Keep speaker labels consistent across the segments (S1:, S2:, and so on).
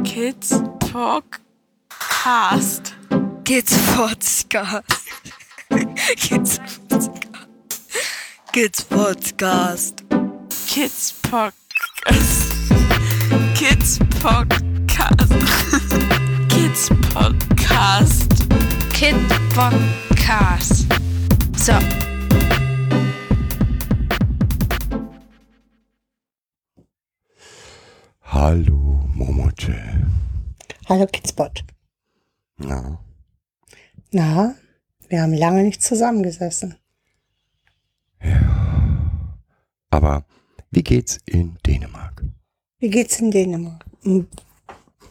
S1: Kids Podcast.
S2: Kids Podcast. Kids Podcast. Kids Podcast.
S1: Kids Podcast. Kids Podcast. Kids Podcast.
S2: Kid Podcast. So.
S3: Hallo, Momoche.
S4: Hallo Kidspot.
S3: Na,
S4: Na, wir haben lange nicht zusammengesessen.
S3: aber wie geht's in Dänemark?
S4: Wie geht's in Dänemark? Hm,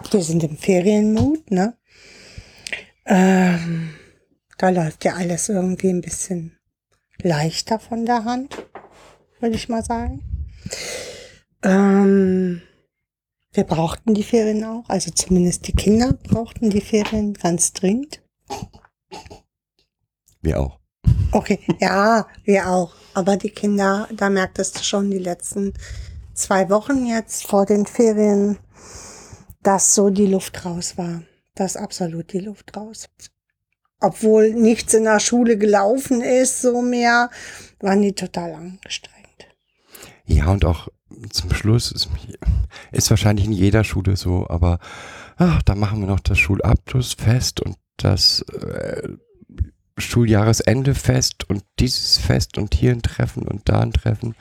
S4: Wir sind im Ferienmut, ne? Ähm, da läuft ja alles irgendwie ein bisschen leichter von der Hand, würde ich mal sagen. Ähm, wir brauchten die Ferien auch, also zumindest die Kinder brauchten die Ferien ganz dringend.
S3: Wir auch.
S4: Okay, ja, wir auch. Aber die Kinder, da merktest du schon die letzten zwei Wochen jetzt vor den Ferien, dass so die Luft raus war. Dass absolut die Luft raus. Obwohl nichts in der Schule gelaufen ist, so mehr, waren die total angestrengt.
S3: Ja, und auch zum Schluss ist, ist wahrscheinlich in jeder Schule so, aber ach, da machen wir noch das Schulabschlussfest und das äh, Schuljahresendefest und dieses Fest und hier ein Treffen und da ein Treffen.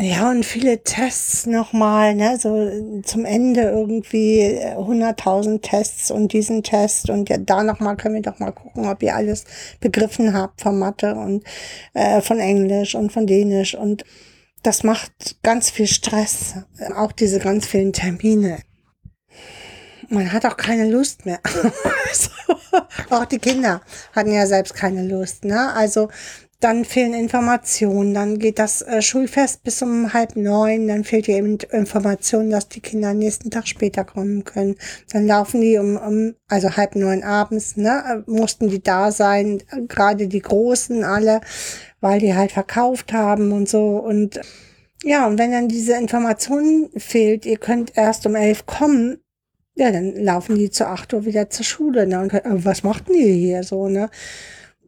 S4: Ja, und viele Tests nochmal, ne, so zum Ende irgendwie äh, 100.000 Tests und diesen Test und ja, da nochmal können wir doch mal gucken, ob ihr alles begriffen habt von Mathe und äh, von Englisch und von Dänisch und das macht ganz viel Stress, auch diese ganz vielen Termine. Man hat auch keine Lust mehr. Auch die Kinder hatten ja selbst keine Lust, ne? Also dann fehlen Informationen, dann geht das äh, Schulfest bis um halb neun, dann fehlt eben Information, dass die Kinder am nächsten Tag später kommen können. Dann laufen die um, um also halb neun abends, ne, äh, mussten die da sein, gerade die Großen alle, weil die halt verkauft haben und so und ja, und wenn dann diese Information fehlt, ihr könnt erst um elf kommen, ja, dann laufen die zu acht Uhr wieder zur Schule, ne, und, was machten die hier so, ne?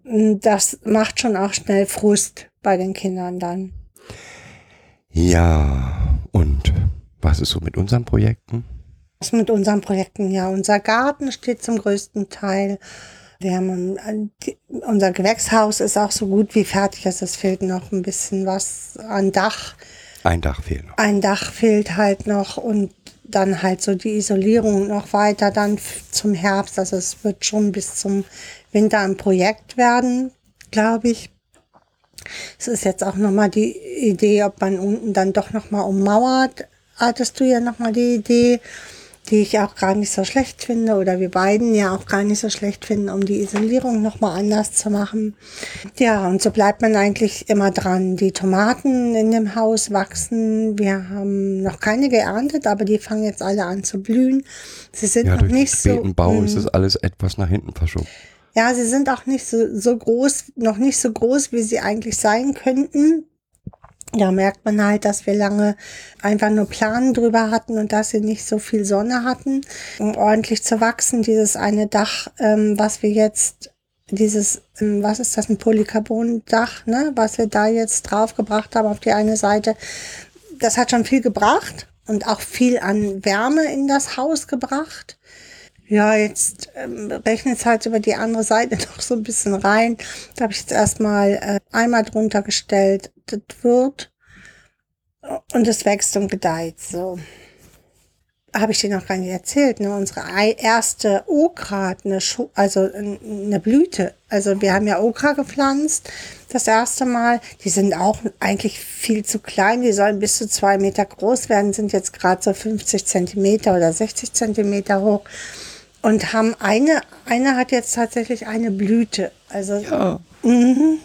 S4: das macht schon auch schnell Frust bei den Kindern dann.
S3: Ja, und was ist so mit unseren Projekten?
S4: Was mit unseren Projekten? Ja, unser Garten steht zum größten Teil. Wir haben unser Gewächshaus ist auch so gut wie fertig. Also es fehlt noch ein bisschen was an Dach.
S3: Ein Dach fehlt noch.
S4: Ein Dach fehlt halt noch und dann halt so die Isolierung noch weiter dann zum Herbst. Also es wird schon bis zum Winter ein Projekt werden, glaube ich. Es ist jetzt auch nochmal die Idee, ob man unten dann doch nochmal ummauert. Hattest du ja nochmal die Idee, die ich auch gar nicht so schlecht finde oder wir beiden ja auch gar nicht so schlecht finden, um die Isolierung nochmal anders zu machen. Ja, und so bleibt man eigentlich immer dran. Die Tomaten in dem Haus wachsen. Wir haben noch keine geerntet, aber die fangen jetzt alle an zu blühen. Sie sind
S3: Ja,
S4: noch
S3: durch den
S4: nicht so.
S3: späten Bau ist
S4: mm,
S3: es alles etwas nach hinten verschoben.
S4: ja, sie sind auch nicht so, so groß, noch nicht so groß, wie sie eigentlich sein könnten. Da merkt man halt, dass wir lange einfach nur Planen drüber hatten und dass sie nicht so viel Sonne hatten, um ordentlich zu wachsen. Dieses eine Dach, ähm, was wir jetzt, dieses, ähm, was ist das, ein Polycarbon-Dach, ne, was wir da jetzt draufgebracht haben auf die eine Seite, das hat schon viel gebracht und auch viel an Wärme in das Haus gebracht. Ja, jetzt ähm, rechnet es halt über die andere Seite noch so ein bisschen rein. Da habe ich jetzt erstmal äh, einmal drunter gestellt. Das wird und es wächst und gedeiht. So habe ich dir noch gar nicht erzählt. Ne? Unsere erste Okra eine, Schu also eine Blüte. Also wir haben ja Okra gepflanzt das erste Mal. Die sind auch eigentlich viel zu klein. Die sollen bis zu zwei Meter groß werden, sind jetzt gerade so 50 Zentimeter oder 60 Zentimeter hoch und haben eine, eine hat jetzt tatsächlich eine Blüte. Also
S3: Ja.
S4: mhm.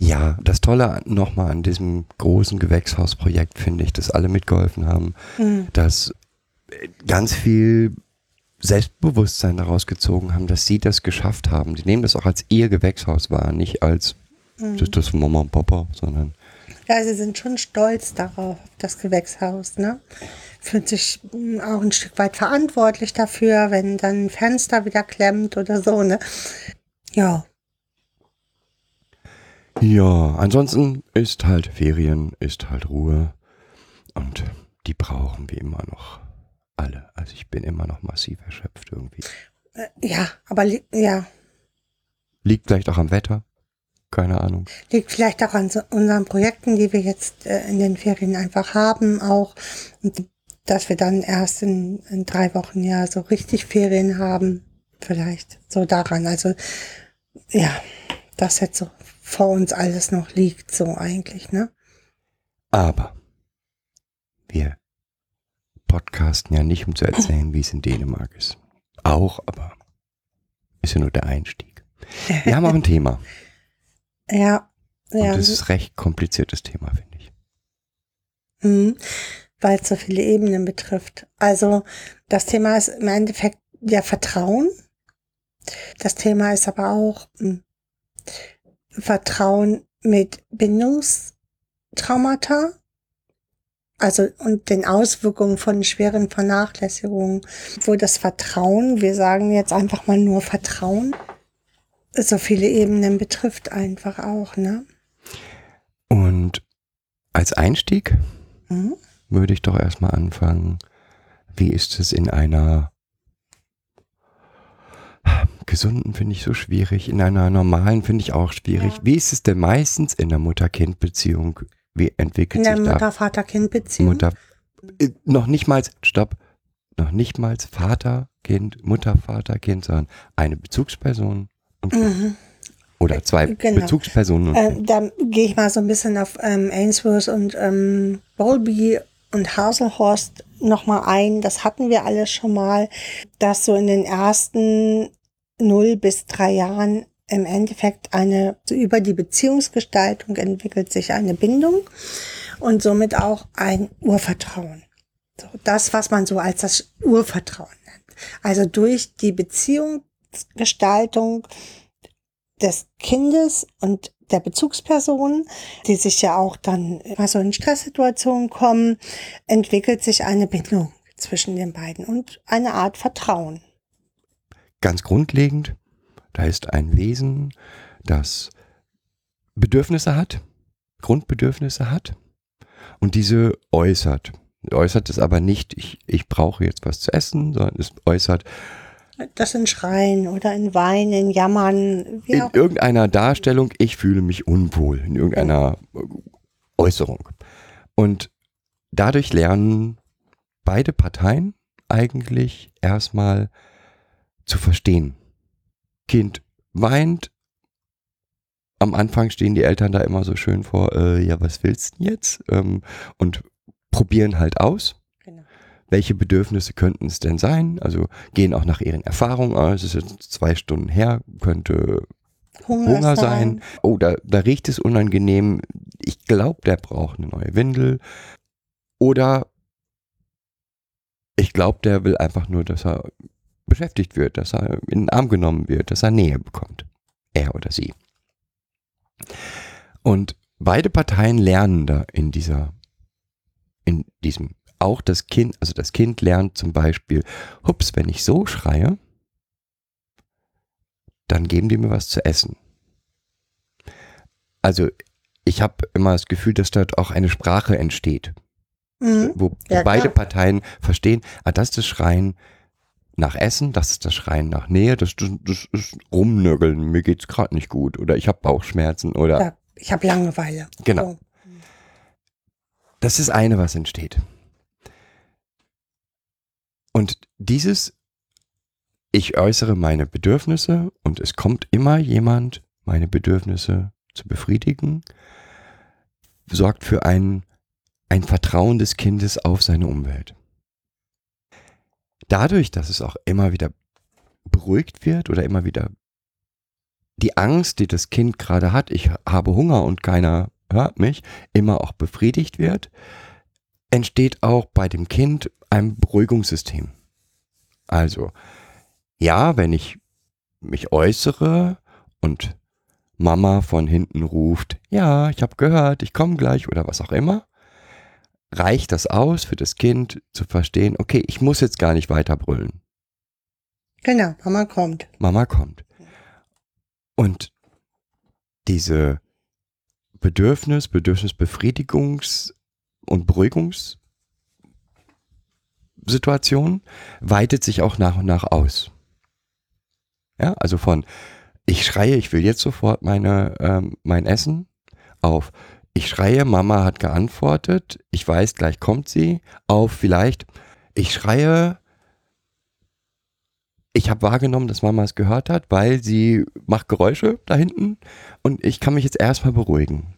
S3: Ja, das Tolle nochmal an diesem großen Gewächshausprojekt finde ich, dass alle mitgeholfen haben, dass äh, ganz viel Selbstbewusstsein daraus gezogen haben, dass sie das geschafft haben. Die nehmen das auch als ihr Gewächshaus wahr, nicht als das, das von Mama und Papa, sondern
S4: Ja, sie sind schon stolz darauf, auf das Gewächshaus, ne? Fühlt sich mm, auch ein Stück weit verantwortlich dafür, wenn dann ein Fenster wieder klemmt oder so, ne? Ja,
S3: Ja, ansonsten ist halt Ferien, ist halt Ruhe und die brauchen wir immer noch alle. Also ich bin immer noch massiv erschöpft irgendwie.
S4: äh, ja, aber ja,
S3: Liegt vielleicht auch am Wetter, keine Ahnung.
S4: liegt vielleicht auch an so unseren Projekten, die wir jetzt äh, in den Ferien einfach haben, auch, und dass wir dann erst in, in drei Wochen ja so richtig Ferien haben, vielleicht so daran. Also ja, das jetzt so vor uns alles noch liegt, so eigentlich, ne?
S3: Aber wir podcasten ja nicht, um zu erzählen, wie es in Dänemark ist. Auch, aber ist ja nur der Einstieg. Wir haben auch ein Thema.
S4: Ja,
S3: Und
S4: ja,
S3: das ist ein recht kompliziertes Thema, finde ich.
S4: mhm, weil es so viele Ebenen betrifft. Also das Thema ist im Endeffekt ja Vertrauen. Das Thema ist aber auch mh, Vertrauen mit Bindungstraumata. Also und den Auswirkungen von schweren Vernachlässigungen, wo das Vertrauen, wir sagen jetzt einfach mal nur Vertrauen, so viele Ebenen betrifft einfach auch, ne?
S3: Und als Einstieg
S4: Mhm.
S3: Würde ich doch erstmal anfangen, wie ist es in einer gesunden, finde ich so schwierig, in einer normalen finde ich auch schwierig.
S4: Ja.
S3: Wie ist es denn meistens in der Mutter-Kind-Beziehung? Wie
S4: In
S3: entwickelt
S4: der
S3: sich da
S4: Mutter-Vater-Kind-Beziehung.
S3: Mutter, äh, noch nicht mal, stopp, noch nicht mal Vater, Kind, Mutter, Vater, Kind, sondern eine Bezugsperson und Kind.
S4: Mhm.
S3: oder zwei
S4: Genau.
S3: Bezugspersonen und
S4: Äh, da gehe ich mal so ein bisschen auf ähm, Ainsworth und ähm, Bowlby und Haselhorst nochmal ein. Das hatten wir alles schon mal, dass so in den ersten null bis drei Jahren im Endeffekt eine, so über die Beziehungsgestaltung entwickelt sich eine Bindung und somit auch ein Urvertrauen. So, das, was man so als das Urvertrauen nennt. Also durch die Beziehungsgestaltung des Kindes und der Bezugsperson, die sich ja auch dann immer so in Stresssituationen kommen, entwickelt sich eine Bindung zwischen den beiden und eine Art Vertrauen.
S3: ganz grundlegend, da ist ein Wesen, das Bedürfnisse hat, Grundbedürfnisse hat und diese äußert. Äußert es aber nicht, ich, ich brauche jetzt was zu essen, sondern es äußert
S4: Das in Schreien oder in Weinen, in Jammern,
S3: in
S4: auch
S3: irgendeiner Darstellung, ich fühle mich unwohl, in irgendeiner Äußerung. Und dadurch lernen beide Parteien eigentlich erstmal zu verstehen. Kind weint, am Anfang stehen die Eltern da immer so schön vor, äh, ja, was willst du denn jetzt? Ähm, und probieren halt aus. Welche Bedürfnisse könnten es denn sein? Also gehen auch nach ihren Erfahrungen aus. Es ist jetzt zwei Stunden her, könnte
S4: Hunger,
S3: Hunger sein. Oh, da, da riecht es unangenehm. Ich glaube, der braucht eine neue Windel. Oder ich glaube, der will einfach nur, dass er beschäftigt wird, dass er in den Arm genommen wird, dass er Nähe bekommt. Er oder sie. Und beide Parteien lernen da in dieser, in diesem, auch das Kind, also das Kind lernt zum Beispiel, hups, wenn ich so schreie, dann geben die mir was zu essen. Also ich habe immer das Gefühl, dass dort auch eine Sprache entsteht,
S4: Mhm.
S3: wo, wo
S4: Ja,
S3: beide. Parteien verstehen, ah, das ist das Schreien nach Essen, das ist das Schreien nach Nähe, das, das, das ist Rumnörgeln, mir geht's gerade nicht gut oder ich habe Bauchschmerzen oder
S4: Ja, ich habe Langeweile.
S3: Genau.
S4: So.
S3: Das ist eine, was entsteht. Und dieses, ich äußere meine Bedürfnisse und es kommt immer jemand, meine Bedürfnisse zu befriedigen, sorgt für ein, ein Vertrauen des Kindes auf seine Umwelt. Dadurch, dass es auch immer wieder beruhigt wird oder immer wieder die Angst, die das Kind gerade hat, ich habe Hunger und keiner hört mich, immer auch befriedigt wird, entsteht auch bei dem Kind ein Beruhigungssystem. Also, ja, wenn ich mich äußere und Mama von hinten ruft, ja, ich habe gehört, ich komme gleich oder was auch immer, reicht das aus für das Kind zu verstehen, okay, ich muss jetzt gar nicht weiter brüllen.
S4: Genau, Mama kommt.
S3: Mama kommt. Und diese Bedürfnis, Bedürfnisbefriedigungs- und Beruhigungssituation weitet sich auch nach und nach aus. Ja, also von ich schreie, ich will jetzt sofort meine, ähm, mein Essen auf ich schreie, Mama hat geantwortet, ich weiß, gleich kommt sie, auf vielleicht ich schreie, ich habe wahrgenommen, dass Mama es gehört hat, weil sie macht Geräusche da hinten und ich kann mich jetzt erstmal beruhigen.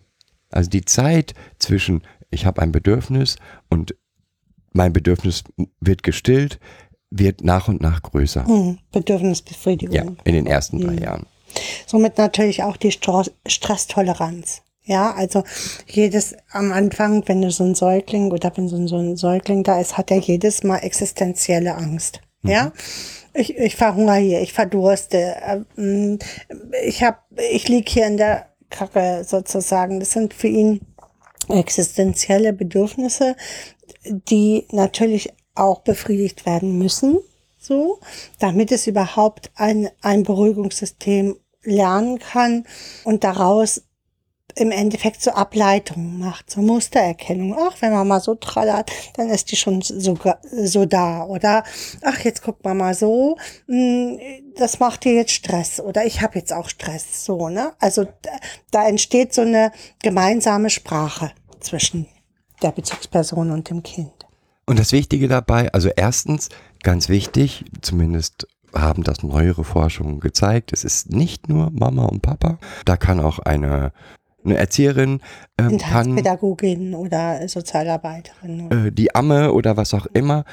S3: Also die Zeit zwischen ich habe ein Bedürfnis und mein Bedürfnis wird gestillt, wird nach und nach größer.
S4: Hm, Bedürfnisbefriedigung.
S3: Ja, in den ersten drei
S4: Mhm.
S3: Jahren.
S4: Somit natürlich auch die Stresstoleranz. Ja, also jedes am Anfang, wenn du so ein Säugling oder wenn so ein, so ein Säugling da ist, hat er jedes Mal existenzielle Angst. Ja, ich, ich verhungere hier, ich verdurste, ähm, ich hab, ich lieg hier in der Kacke sozusagen. Das sind für ihn existenzielle Bedürfnisse, die natürlich auch befriedigt werden müssen, so, damit es überhaupt ein, ein Beruhigungssystem lernen kann und daraus im Endeffekt so Ableitungen macht, so Mustererkennung. Ach, wenn man mal so trallert, dann ist die schon so, so da. Oder ach, jetzt guckt man mal so, mh, das macht dir jetzt Stress. Oder ich habe jetzt auch Stress. So, ne? Also da entsteht so eine gemeinsame Sprache zwischen der Bezugsperson und dem Kind.
S3: Und das Wichtige dabei, also erstens, ganz wichtig, zumindest haben das neuere Forschungen gezeigt, es ist nicht nur Mama und Papa, da kann auch eine, eine Erzieherin, ähm,
S4: Pädagogin oder Sozialarbeiterin.
S3: äh, die Amme oder was auch immer.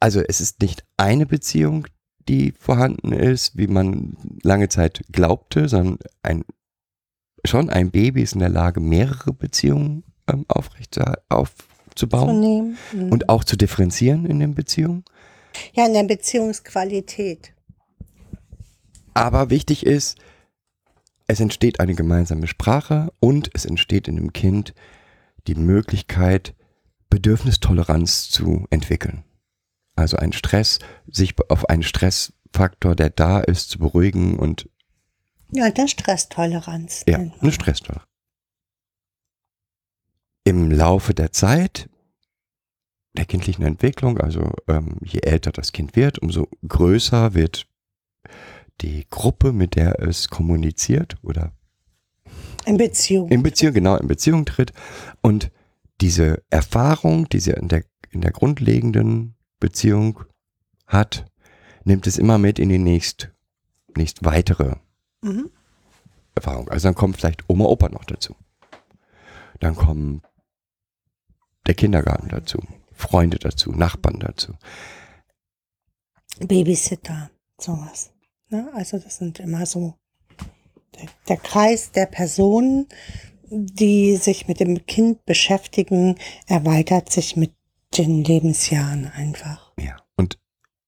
S3: Also es ist nicht eine Beziehung, die vorhanden ist, wie man lange Zeit glaubte, sondern ein, schon ein Baby ist in der Lage, mehrere Beziehungen ähm, aufrecht zu, aufzubauen.
S4: Mhm.
S3: und auch zu differenzieren in den Beziehungen.
S4: ja, in der Beziehungsqualität.
S3: Aber wichtig ist, es entsteht eine gemeinsame Sprache und es entsteht in dem Kind die Möglichkeit, Bedürfnistoleranz zu entwickeln. Also ein Stress, sich auf einen Stressfaktor, der da ist, zu beruhigen und
S4: Ja, der Stresstoleranz.
S3: ja, eine Stresstoleranz. Im Laufe der Zeit der kindlichen Entwicklung, also ähm, je älter das Kind wird, umso größer wird die Gruppe, mit der es kommuniziert oder
S4: In Beziehung.
S3: in Beziehung, genau, in Beziehung tritt. Und diese Erfahrung, die sie in der, in der grundlegenden Beziehung hat, nimmt es immer mit in die nächst, nächst weitere
S4: Mhm.
S3: Erfahrung. Also dann kommt vielleicht Oma, Opa noch dazu. Dann kommen der Kindergarten dazu, Freunde dazu, Nachbarn dazu.
S4: Babysitter, sowas. Ne? Also das sind immer so der, der Kreis der Personen, die sich mit dem Kind beschäftigen, erweitert sich mit den Lebensjahren einfach.
S3: Ja. Und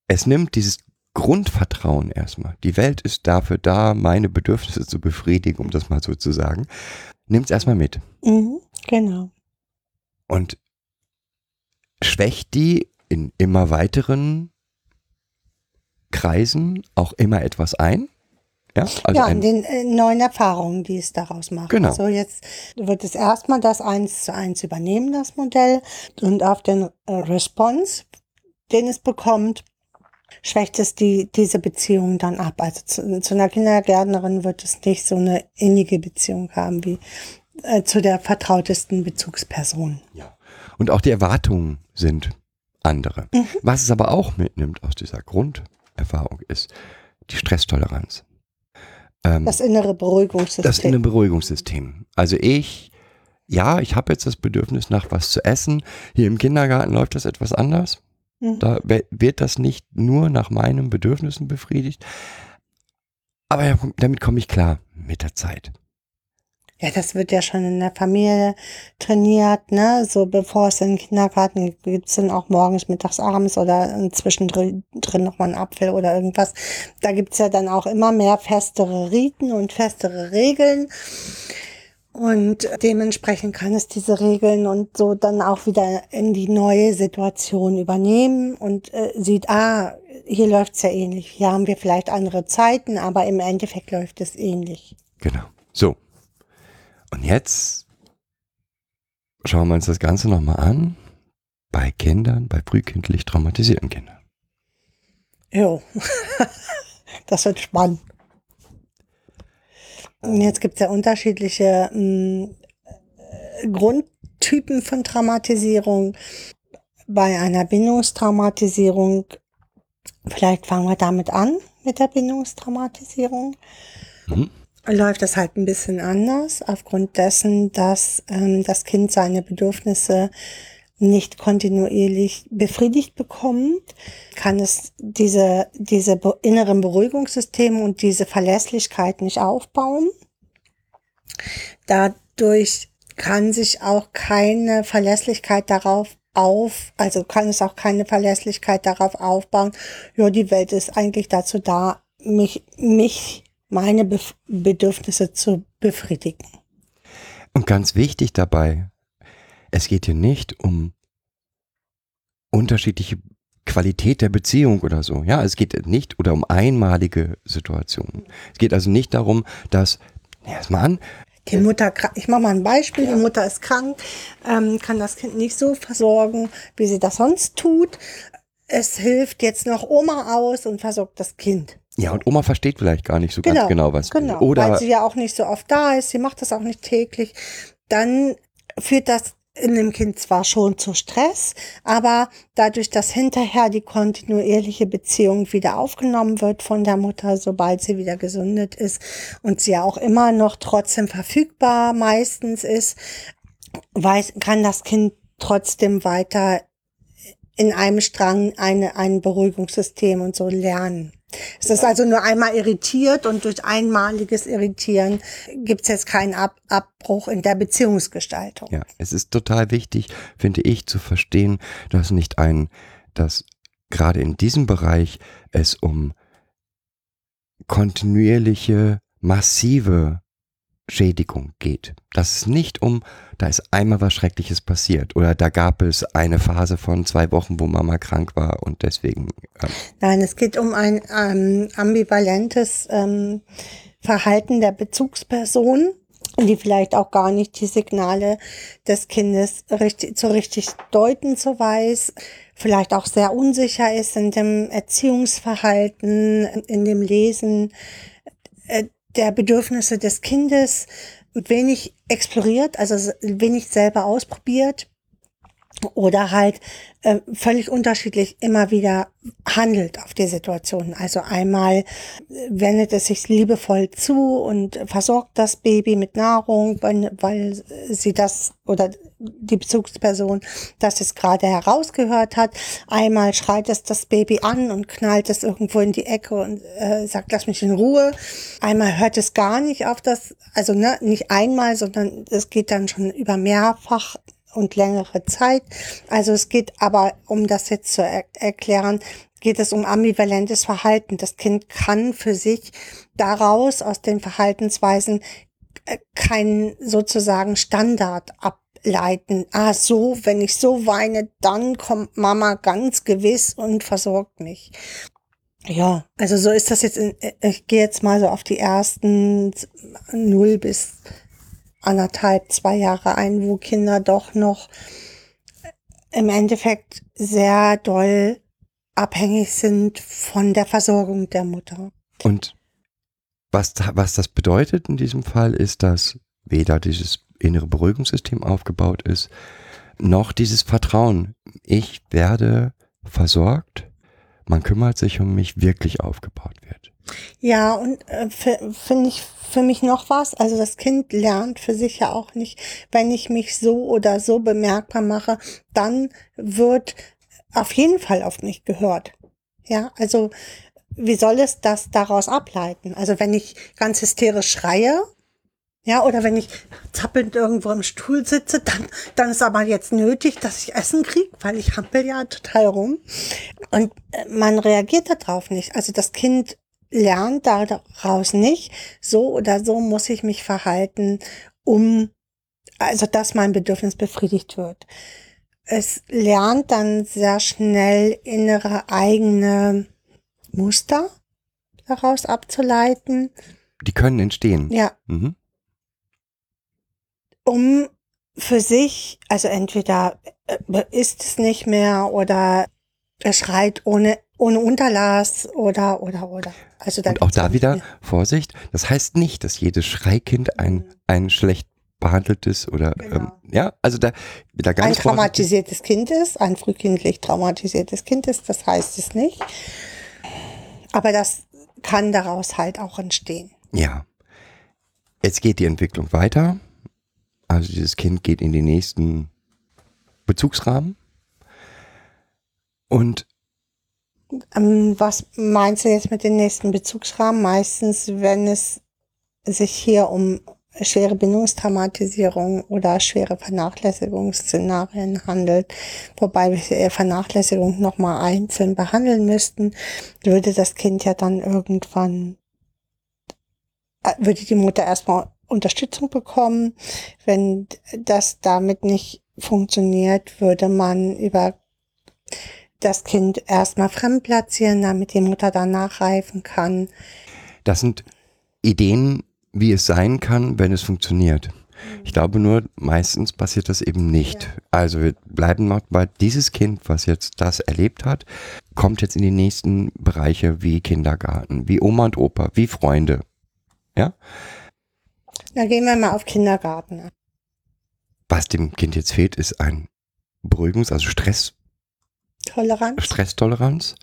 S3: es nimmt dieses Grundvertrauen erstmal. Die Welt ist dafür da, meine Bedürfnisse zu befriedigen, um das mal so zu sagen. Nimmt es erstmal mit.
S4: Mhm, genau.
S3: und schwächt die in immer weiteren Kreisen auch immer etwas ein. Ja, also
S4: ja, an den äh, neuen Erfahrungen, die es daraus macht.
S3: Genau.
S4: Also jetzt wird es erstmal das eins zu eins übernehmen, das Modell, und auf den äh, Response, den es bekommt, schwächt es die, diese Beziehung dann ab. Also zu, zu einer Kindergärtnerin wird es nicht so eine innige Beziehung haben wie äh, zu der vertrautesten Bezugsperson.
S3: ja. Und auch die Erwartungen sind andere.
S4: Mhm.
S3: Was es aber auch mitnimmt aus dieser Grunderfahrung ist die Stresstoleranz. Ähm,
S4: Das innere Beruhigungssystem.
S3: das innere Beruhigungssystem. Also ich, ja, ich habe jetzt das Bedürfnis nach was zu essen. Hier im Kindergarten läuft das etwas anders.
S4: Mhm.
S3: Da wird das nicht nur nach meinen Bedürfnissen befriedigt. Aber damit komme ich klar mit der Zeit.
S4: Ja, das wird ja schon in der Familie trainiert, ne? So bevor es in den Kindergarten gibt, dann auch morgens, mittags, abends oder zwischendrin drin nochmal einen Apfel oder irgendwas. Da gibt's ja dann auch immer mehr festere Riten und festere Regeln. Und dementsprechend kann es diese Regeln und so dann auch wieder in die neue Situation übernehmen und äh, sieht, ah, hier läuft's ja ähnlich. Hier haben wir vielleicht andere Zeiten, aber im Endeffekt läuft es ähnlich.
S3: Genau. So. Und jetzt schauen wir uns das Ganze nochmal an bei Kindern, bei frühkindlich traumatisierten Kindern.
S4: Jo, das wird spannend. Und jetzt gibt es ja unterschiedliche mh, Grundtypen von Traumatisierung. Bei einer Bindungstraumatisierung, vielleicht fangen wir damit an, mit der Bindungstraumatisierung.
S3: Mhm
S4: läuft das halt ein bisschen anders, aufgrund dessen, dass ähm, das Kind seine Bedürfnisse nicht kontinuierlich befriedigt bekommt, kann es diese, diese inneren Beruhigungssysteme und diese Verlässlichkeit nicht aufbauen. Dadurch kann sich auch keine Verlässlichkeit darauf auf, also kann es auch keine Verlässlichkeit darauf aufbauen, ja, die Welt ist eigentlich dazu da, mich, mich meine Bef Bedürfnisse zu befriedigen.
S3: Und ganz wichtig dabei, es geht hier nicht um unterschiedliche Qualität der Beziehung oder so. Ja, es geht nicht oder um einmalige Situationen. Es geht also nicht darum, dass, erstmal an,
S4: die Mutter, ich mache mal ein Beispiel, die Mutter ist krank, ähm, kann das Kind nicht so versorgen, wie sie das sonst tut. Es hilft jetzt noch Oma aus und versorgt das Kind.
S3: Ja, und Oma versteht vielleicht gar nicht so genau, ganz genau, was.
S4: Genau,
S3: oder
S4: weil sie ja auch nicht so oft da ist, sie macht das auch nicht täglich. Dann führt das in dem Kind zwar schon zu Stress, aber dadurch, dass hinterher die kontinuierliche Beziehung wieder aufgenommen wird von der Mutter, sobald sie wieder gesundet ist und sie ja auch immer noch trotzdem verfügbar meistens ist, weiß, kann das Kind trotzdem weiter in einem Strang eine, ein Beruhigungssystem und so lernen. Es ist also nur einmal irritiert und durch einmaliges Irritieren gibt es jetzt keinen Ab Abbruch in der Beziehungsgestaltung.
S3: Ja, es ist total wichtig, finde ich, zu verstehen, dass nicht ein, dass gerade in diesem Bereich es um kontinuierliche, massive Schädigung geht. Dass es nicht um, da ist einmal was Schreckliches passiert oder da gab es eine Phase von zwei Wochen, wo Mama krank war und deswegen.
S4: Ähm Nein, es geht um ein ähm, ambivalentes ähm, Verhalten der Bezugsperson, die vielleicht auch gar nicht die Signale des Kindes richtig, so richtig deuten so weiß, vielleicht auch sehr unsicher ist in dem Erziehungsverhalten, in dem Lesen äh, der Bedürfnisse des Kindes wenig exploriert, also wenig selber ausprobiert oder halt äh, völlig unterschiedlich immer wieder handelt auf die Situation. Also einmal äh, wendet es sich liebevoll zu und versorgt das Baby mit Nahrung, weil, weil sie das oder die Bezugsperson das es gerade herausgehört hat. Einmal schreit es das Baby an und knallt es irgendwo in die Ecke und äh, sagt, lass mich in Ruhe. Einmal hört es gar nicht auf das, also ne, nicht einmal, sondern es geht dann schon über mehrfach und längere Zeit. Also es geht aber, um das jetzt zu er erklären, geht es um ambivalentes Verhalten. Das Kind kann für sich daraus aus den Verhaltensweisen äh, keinen sozusagen Standard ableiten. Ah, so, wenn ich so weine, dann kommt Mama ganz gewiss und versorgt mich. Ja, also so ist das jetzt. In, äh, ich gehe jetzt mal so auf die ersten null bis anderthalb, zwei Jahre ein, wo Kinder doch noch im Endeffekt sehr doll abhängig sind von der Versorgung der Mutter.
S3: Und was, was das bedeutet in diesem Fall ist, dass weder dieses innere Beruhigungssystem aufgebaut ist, noch dieses Vertrauen. Ich werde versorgt, man kümmert sich um mich, wirklich aufgebaut wird.
S4: Ja, und äh, finde ich für mich noch was. Also das Kind lernt für sich ja auch nicht, wenn ich mich so oder so bemerkbar mache, dann wird auf jeden Fall auf mich gehört. Ja, also wie soll es das daraus ableiten? Also wenn ich ganz hysterisch schreie, Ja, oder wenn ich zappelnd irgendwo im Stuhl sitze, dann, dann ist aber jetzt nötig, dass ich Essen kriege, weil ich hampel ja total rum. Und äh, man reagiert darauf nicht. Also das Kind lernt daraus nicht, so oder so muss ich mich verhalten, um, also dass mein Bedürfnis befriedigt wird. Es lernt dann sehr schnell innere eigene Muster daraus abzuleiten.
S3: Die können entstehen.
S4: Ja,
S3: Mhm.
S4: um für sich, also entweder äh, ist es nicht mehr oder er schreit ohne, ohne Unterlass oder, oder, oder. Also da
S3: Und auch da wieder
S4: mehr.
S3: Vorsicht, das heißt nicht, dass jedes Schreikind ein, ein schlecht behandeltes oder
S4: Genau.
S3: ähm, ja, also da, da
S4: ein
S3: ganz vorsichtig.
S4: traumatisiertes Kind ist, ein frühkindlich traumatisiertes Kind ist, das heißt es nicht. Aber das kann daraus halt auch entstehen.
S3: Ja. Jetzt geht die Entwicklung weiter. Also dieses Kind geht in den nächsten Bezugsrahmen. Und
S4: Ähm, was meinst du jetzt mit den nächsten Bezugsrahmen? Meistens, wenn es sich hier um schwere Bindungstraumatisierung oder schwere Vernachlässigungsszenarien handelt, wobei wir Vernachlässigung nochmal einzeln behandeln müssten, würde das Kind ja dann irgendwann, würde die Mutter erstmal Unterstützung bekommen. Wenn das damit nicht funktioniert, würde man über das Kind erstmal fremd platzieren, damit die Mutter dann nachreifen kann.
S3: das sind Ideen, wie es sein kann, wenn es funktioniert. Ich glaube nur, meistens passiert das eben nicht. Also wir bleiben noch bei dieses Kind, was jetzt das erlebt hat, kommt jetzt in die nächsten Bereiche wie Kindergarten, wie Oma und Opa, wie Freunde. Ja?
S4: Da gehen wir mal auf Kindergarten.
S3: Was dem Kind jetzt fehlt, ist ein Beruhigungs-, also Stress,
S4: Toleranz.
S3: Stresstoleranz.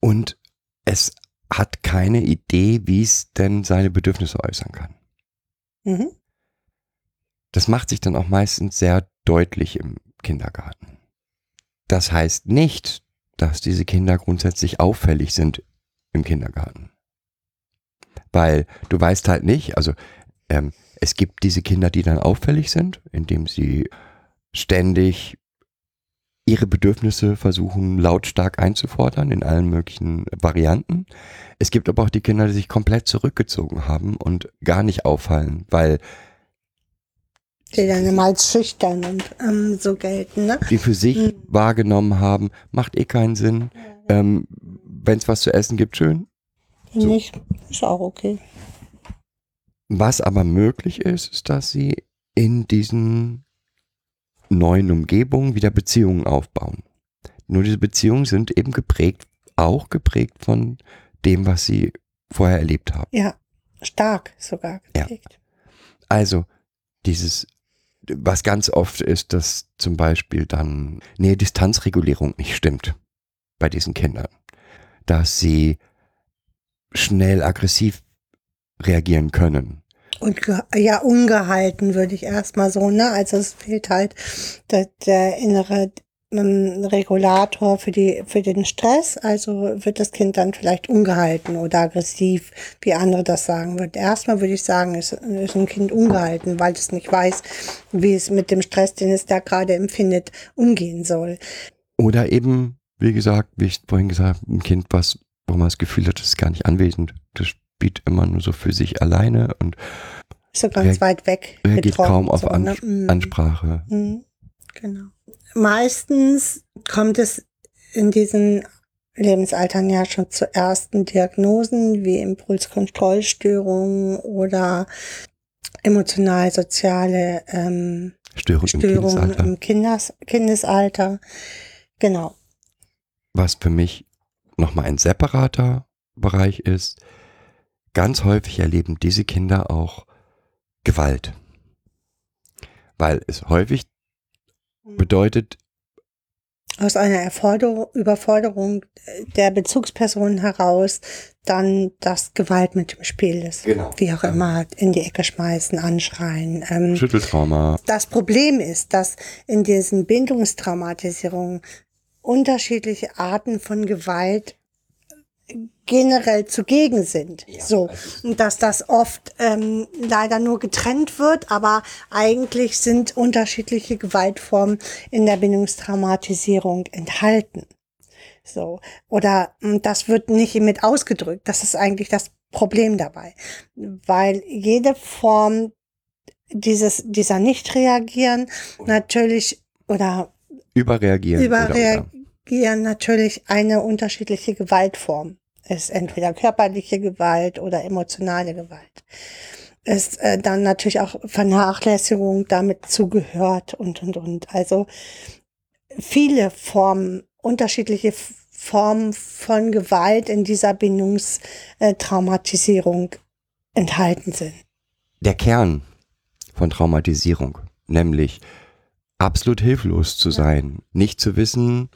S3: Und es hat keine Idee, wie es denn seine Bedürfnisse äußern kann.
S4: Mhm.
S3: Das macht sich dann auch meistens sehr deutlich im Kindergarten. Das heißt nicht, dass diese Kinder grundsätzlich auffällig sind im Kindergarten. Weil du weißt halt nicht, also ähm, es gibt diese Kinder, die dann auffällig sind, indem sie ständig ihre Bedürfnisse versuchen lautstark einzufordern in allen möglichen Varianten. Es gibt aber auch die Kinder, die sich komplett zurückgezogen haben und gar nicht auffallen, weil
S4: Die dann immer als schüchtern und ähm, so gelten, ne?
S3: die für sich
S4: Mhm.
S3: wahrgenommen haben, macht eh keinen Sinn. Ähm, Wenn es was zu essen gibt, schön. So.
S4: Nicht, ist auch okay.
S3: Was aber möglich ist, ist, dass sie in diesen neuen Umgebungen wieder Beziehungen aufbauen. Nur diese Beziehungen sind eben geprägt, auch geprägt von dem, was sie vorher erlebt haben.
S4: Ja, stark sogar
S3: Ja.
S4: geprägt.
S3: Also dieses, was ganz oft ist, dass zum Beispiel dann Nähe-Distanzregulierung nicht stimmt bei diesen Kindern. Dass sie schnell aggressiv reagieren können.
S4: Und ja, ungehalten würde ich erstmal so, ne? Also es fehlt halt der, der innere ähm, Regulator für die für den Stress. Also wird das Kind dann vielleicht ungehalten oder aggressiv, wie andere das sagen würden. Erstmal würde ich sagen, ist, ist ein Kind ungehalten, weil es nicht weiß, wie es mit dem Stress, den es da gerade empfindet, umgehen soll.
S3: Oder eben, wie gesagt, wie ich vorhin gesagt habe, ein Kind, was, wo man das Gefühl hat, das ist gar nicht anwesend. Das spielt immer nur so für sich alleine und
S4: Ist so ganz weit weg. getroffen,
S3: kaum auf
S4: so,
S3: Ans
S4: ne? Mm.
S3: Ansprache.
S4: Mhm, Genau. Meistens kommt es in diesen Lebensaltern ja schon zu ersten Diagnosen wie Impulskontrollstörungen oder emotional-soziale ähm,
S3: Störung im
S4: Störungen
S3: Kindesalter.
S4: im Kindes Kindesalter. Genau.
S3: Was für mich nochmal ein separater Bereich ist, ganz häufig erleben diese Kinder auch Gewalt. Weil es häufig bedeutet,
S4: Aus einer Erforderung, Überforderung der Bezugsperson heraus dann, dass Gewalt mit im Spiel ist.
S3: Genau.
S4: Wie auch immer, in die Ecke schmeißen, anschreien. Ähm,
S3: Schütteltrauma,
S4: Das Problem ist, dass in diesen Bindungstraumatisierungen unterschiedliche Arten von Gewalt generell zugegen sind. so. Und dass das oft ähm, leider nur getrennt wird, aber eigentlich sind unterschiedliche Gewaltformen in der Bindungstraumatisierung enthalten. So. Oder mh, das wird nicht mit ausgedrückt. Das ist eigentlich das Problem dabei. Weil jede Form dieses, dieser Nicht-Reagieren natürlich oder
S3: Überreagieren. oder-
S4: überreagieren natürlich eine unterschiedliche Gewaltform. Ist entweder körperliche Gewalt oder emotionale Gewalt. Ist äh, dann natürlich auch Vernachlässigung damit zugehört und und und. Also viele Formen, unterschiedliche Formen von Gewalt in dieser Bindungstraumatisierung enthalten sind.
S3: der Kern von Traumatisierung, nämlich absolut hilflos zu sein, nicht zu wissen,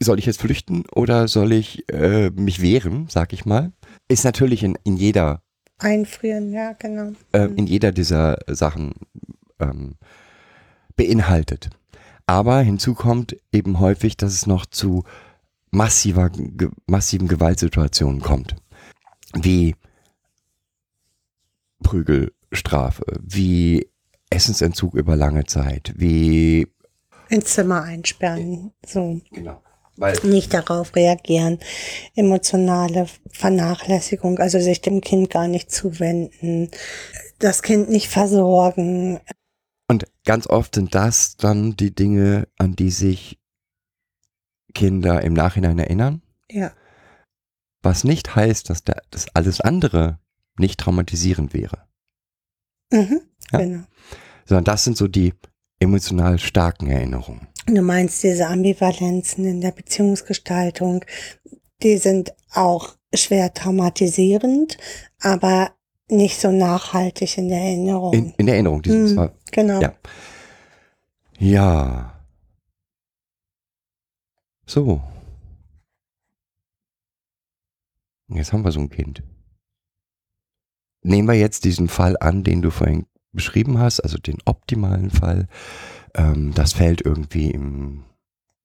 S3: soll ich jetzt flüchten oder soll ich äh, mich wehren, sag ich mal, ist natürlich in, in jeder
S4: Einfrieren, ja, genau.
S3: äh, in jeder dieser Sachen ähm, beinhaltet. Aber hinzu kommt eben häufig, dass es noch zu massiver, ge massiven Gewaltsituationen kommt. Wie Prügelstrafe, wie Essensentzug über lange Zeit, wie
S4: Ins Zimmer einsperren, so.
S3: genau. Weil
S4: nicht darauf reagieren, emotionale Vernachlässigung, also sich dem Kind gar nicht zuwenden, das Kind nicht versorgen.
S3: Und ganz oft sind das dann die Dinge, an die sich Kinder im Nachhinein erinnern.
S4: Ja,
S3: Was nicht heißt, dass das alles andere nicht traumatisierend wäre.
S4: mhm.
S3: Ja.
S4: genau.
S3: Sondern das sind so die emotional starken Erinnerungen.
S4: Du meinst diese Ambivalenzen in der Beziehungsgestaltung, die sind auch schwer traumatisierend, aber nicht so nachhaltig in der Erinnerung.
S3: In, in der Erinnerung. Die sind
S4: Mhm.
S3: zwar,
S4: genau.
S3: Ja. ja. So. Jetzt haben wir so ein Kind. Nehmen wir jetzt diesen Fall an, den du vorhin beschrieben hast, also den optimalen Fall. Ähm, das fällt irgendwie im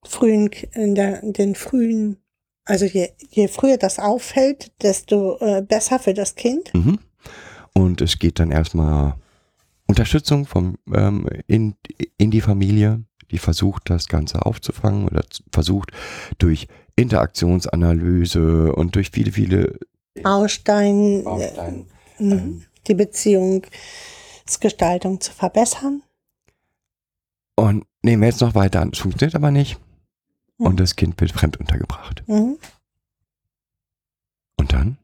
S4: frühen, in der, in den frühen, also je, je früher das auffällt, desto äh, besser für das Kind.
S3: Mhm. Und es geht dann erstmal Unterstützung vom, ähm, in, in die Familie, die versucht, das Ganze aufzufangen oder versucht durch Interaktionsanalyse und durch viele, viele
S4: Baustein, äh,
S3: Bausteine.
S4: mh, die Beziehungsgestaltung zu verbessern.
S3: Und nehmen wir jetzt noch weiter an. Es funktioniert aber nicht.
S4: Mhm.
S3: Und das Kind wird fremd untergebracht.
S4: Mhm.
S3: Und dann?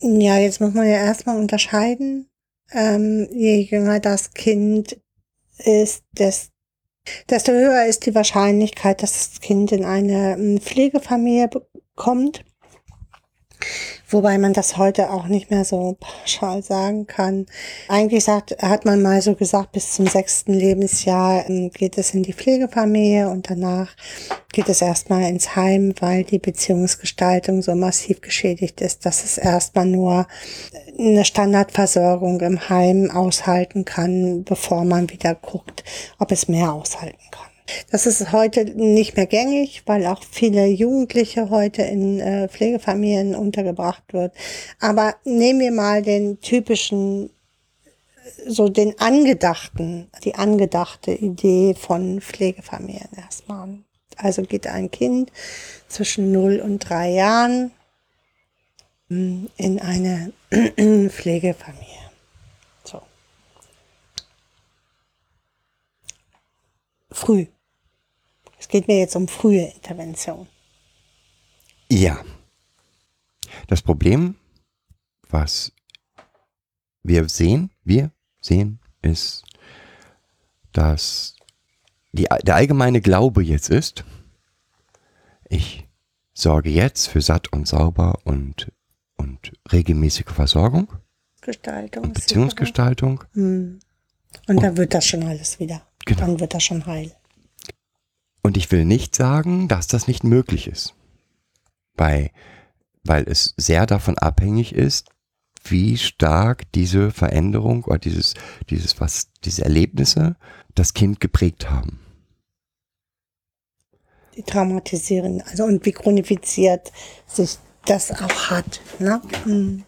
S4: Ja, jetzt muss man ja erstmal unterscheiden. Ähm, je jünger das Kind ist, des, desto höher ist die Wahrscheinlichkeit, dass das Kind in eine ähm, Pflegefamilie kommt. Wobei man das heute auch nicht mehr so pauschal sagen kann. Eigentlich sagt, hat man mal so gesagt, bis zum sechsten Lebensjahr ähm, geht es in die Pflegefamilie und danach geht es erstmal ins Heim, weil die Beziehungsgestaltung so massiv geschädigt ist, dass es erstmal nur eine Standardversorgung im Heim aushalten kann, bevor man wieder guckt, ob es mehr aushalten kann. Das ist heute nicht mehr gängig, weil auch viele Jugendliche heute in äh, Pflegefamilien untergebracht wird. Aber nehmen wir mal den typischen, so den angedachten, die angedachte Idee von Pflegefamilien erstmal. Also geht ein Kind zwischen 0 und 3 Jahren mm, in eine Pflegefamilie. So. Früh. Es geht mir jetzt um frühe Intervention.
S3: Ja. Das Problem, was wir sehen, wir sehen, ist, dass die, der allgemeine Glaube jetzt ist, ich sorge jetzt für satt und sauber und, und regelmäßige Versorgung
S4: Gestaltung.
S3: und Beziehungsgestaltung.
S4: Hm. Und dann wird das schon alles wieder.
S3: Genau.
S4: Dann wird das schon heil.
S3: Und ich will nicht sagen, dass das nicht möglich ist. Bei, weil es sehr davon abhängig ist, wie stark diese Veränderung oder dieses, dieses, was, diese Erlebnisse das Kind geprägt haben.
S4: traumatisieren, also und wie chronifiziert sich das auch hat. Ne? Mhm.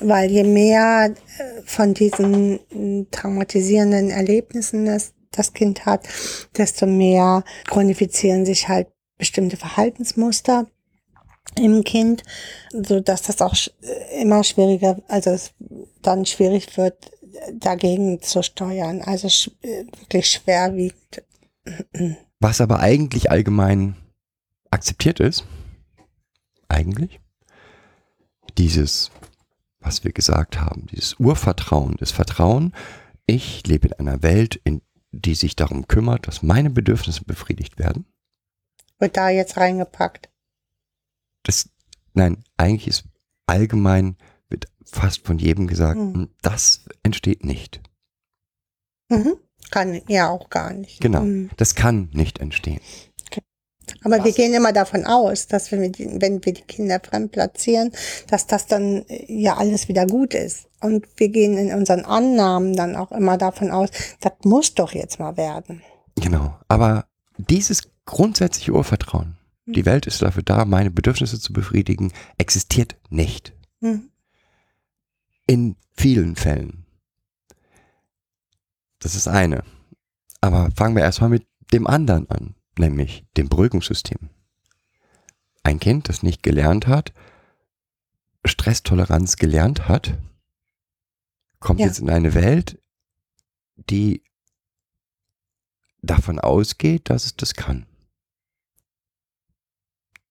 S4: Weil je mehr äh, von diesen äh, traumatisierenden Erlebnissen das, das Kind hat, desto mehr chronifizieren sich halt bestimmte Verhaltensmuster im Kind, so dass das auch immer schwieriger, also es dann schwierig wird, dagegen zu steuern. Also sch wirklich schwerwiegend.
S3: Was aber eigentlich allgemein akzeptiert ist, eigentlich, dieses, was wir gesagt haben, dieses Urvertrauen, das Vertrauen, ich lebe in einer Welt, in die sich darum kümmert, dass meine Bedürfnisse befriedigt werden.
S4: Wird da jetzt reingepackt?
S3: Das, nein, eigentlich ist allgemein, wird fast von jedem gesagt,
S4: Hm.
S3: das entsteht nicht.
S4: Mhm. Kann ja auch gar nicht.
S3: Genau,
S4: Mhm.
S3: das kann nicht entstehen.
S4: Aber wir gehen immer davon aus, dass wenn wir, die, wenn wir die Kinder fremd platzieren, dass das dann äh, ja alles wieder gut ist. Und wir gehen in unseren Annahmen dann auch immer davon aus, das muss doch jetzt mal werden.
S3: Genau, aber dieses grundsätzliche Urvertrauen,
S4: Hm.
S3: die Welt ist dafür da, meine Bedürfnisse zu befriedigen, existiert nicht.
S4: Mhm.
S3: In vielen Fällen. Das ist eine. Aber fangen wir erstmal mit dem anderen an, nämlich dem Beruhigungssystem. Ein Kind, das nicht gelernt hat, Stresstoleranz gelernt hat, kommt
S4: Ja.
S3: jetzt in eine Welt, die davon ausgeht, dass es das kann.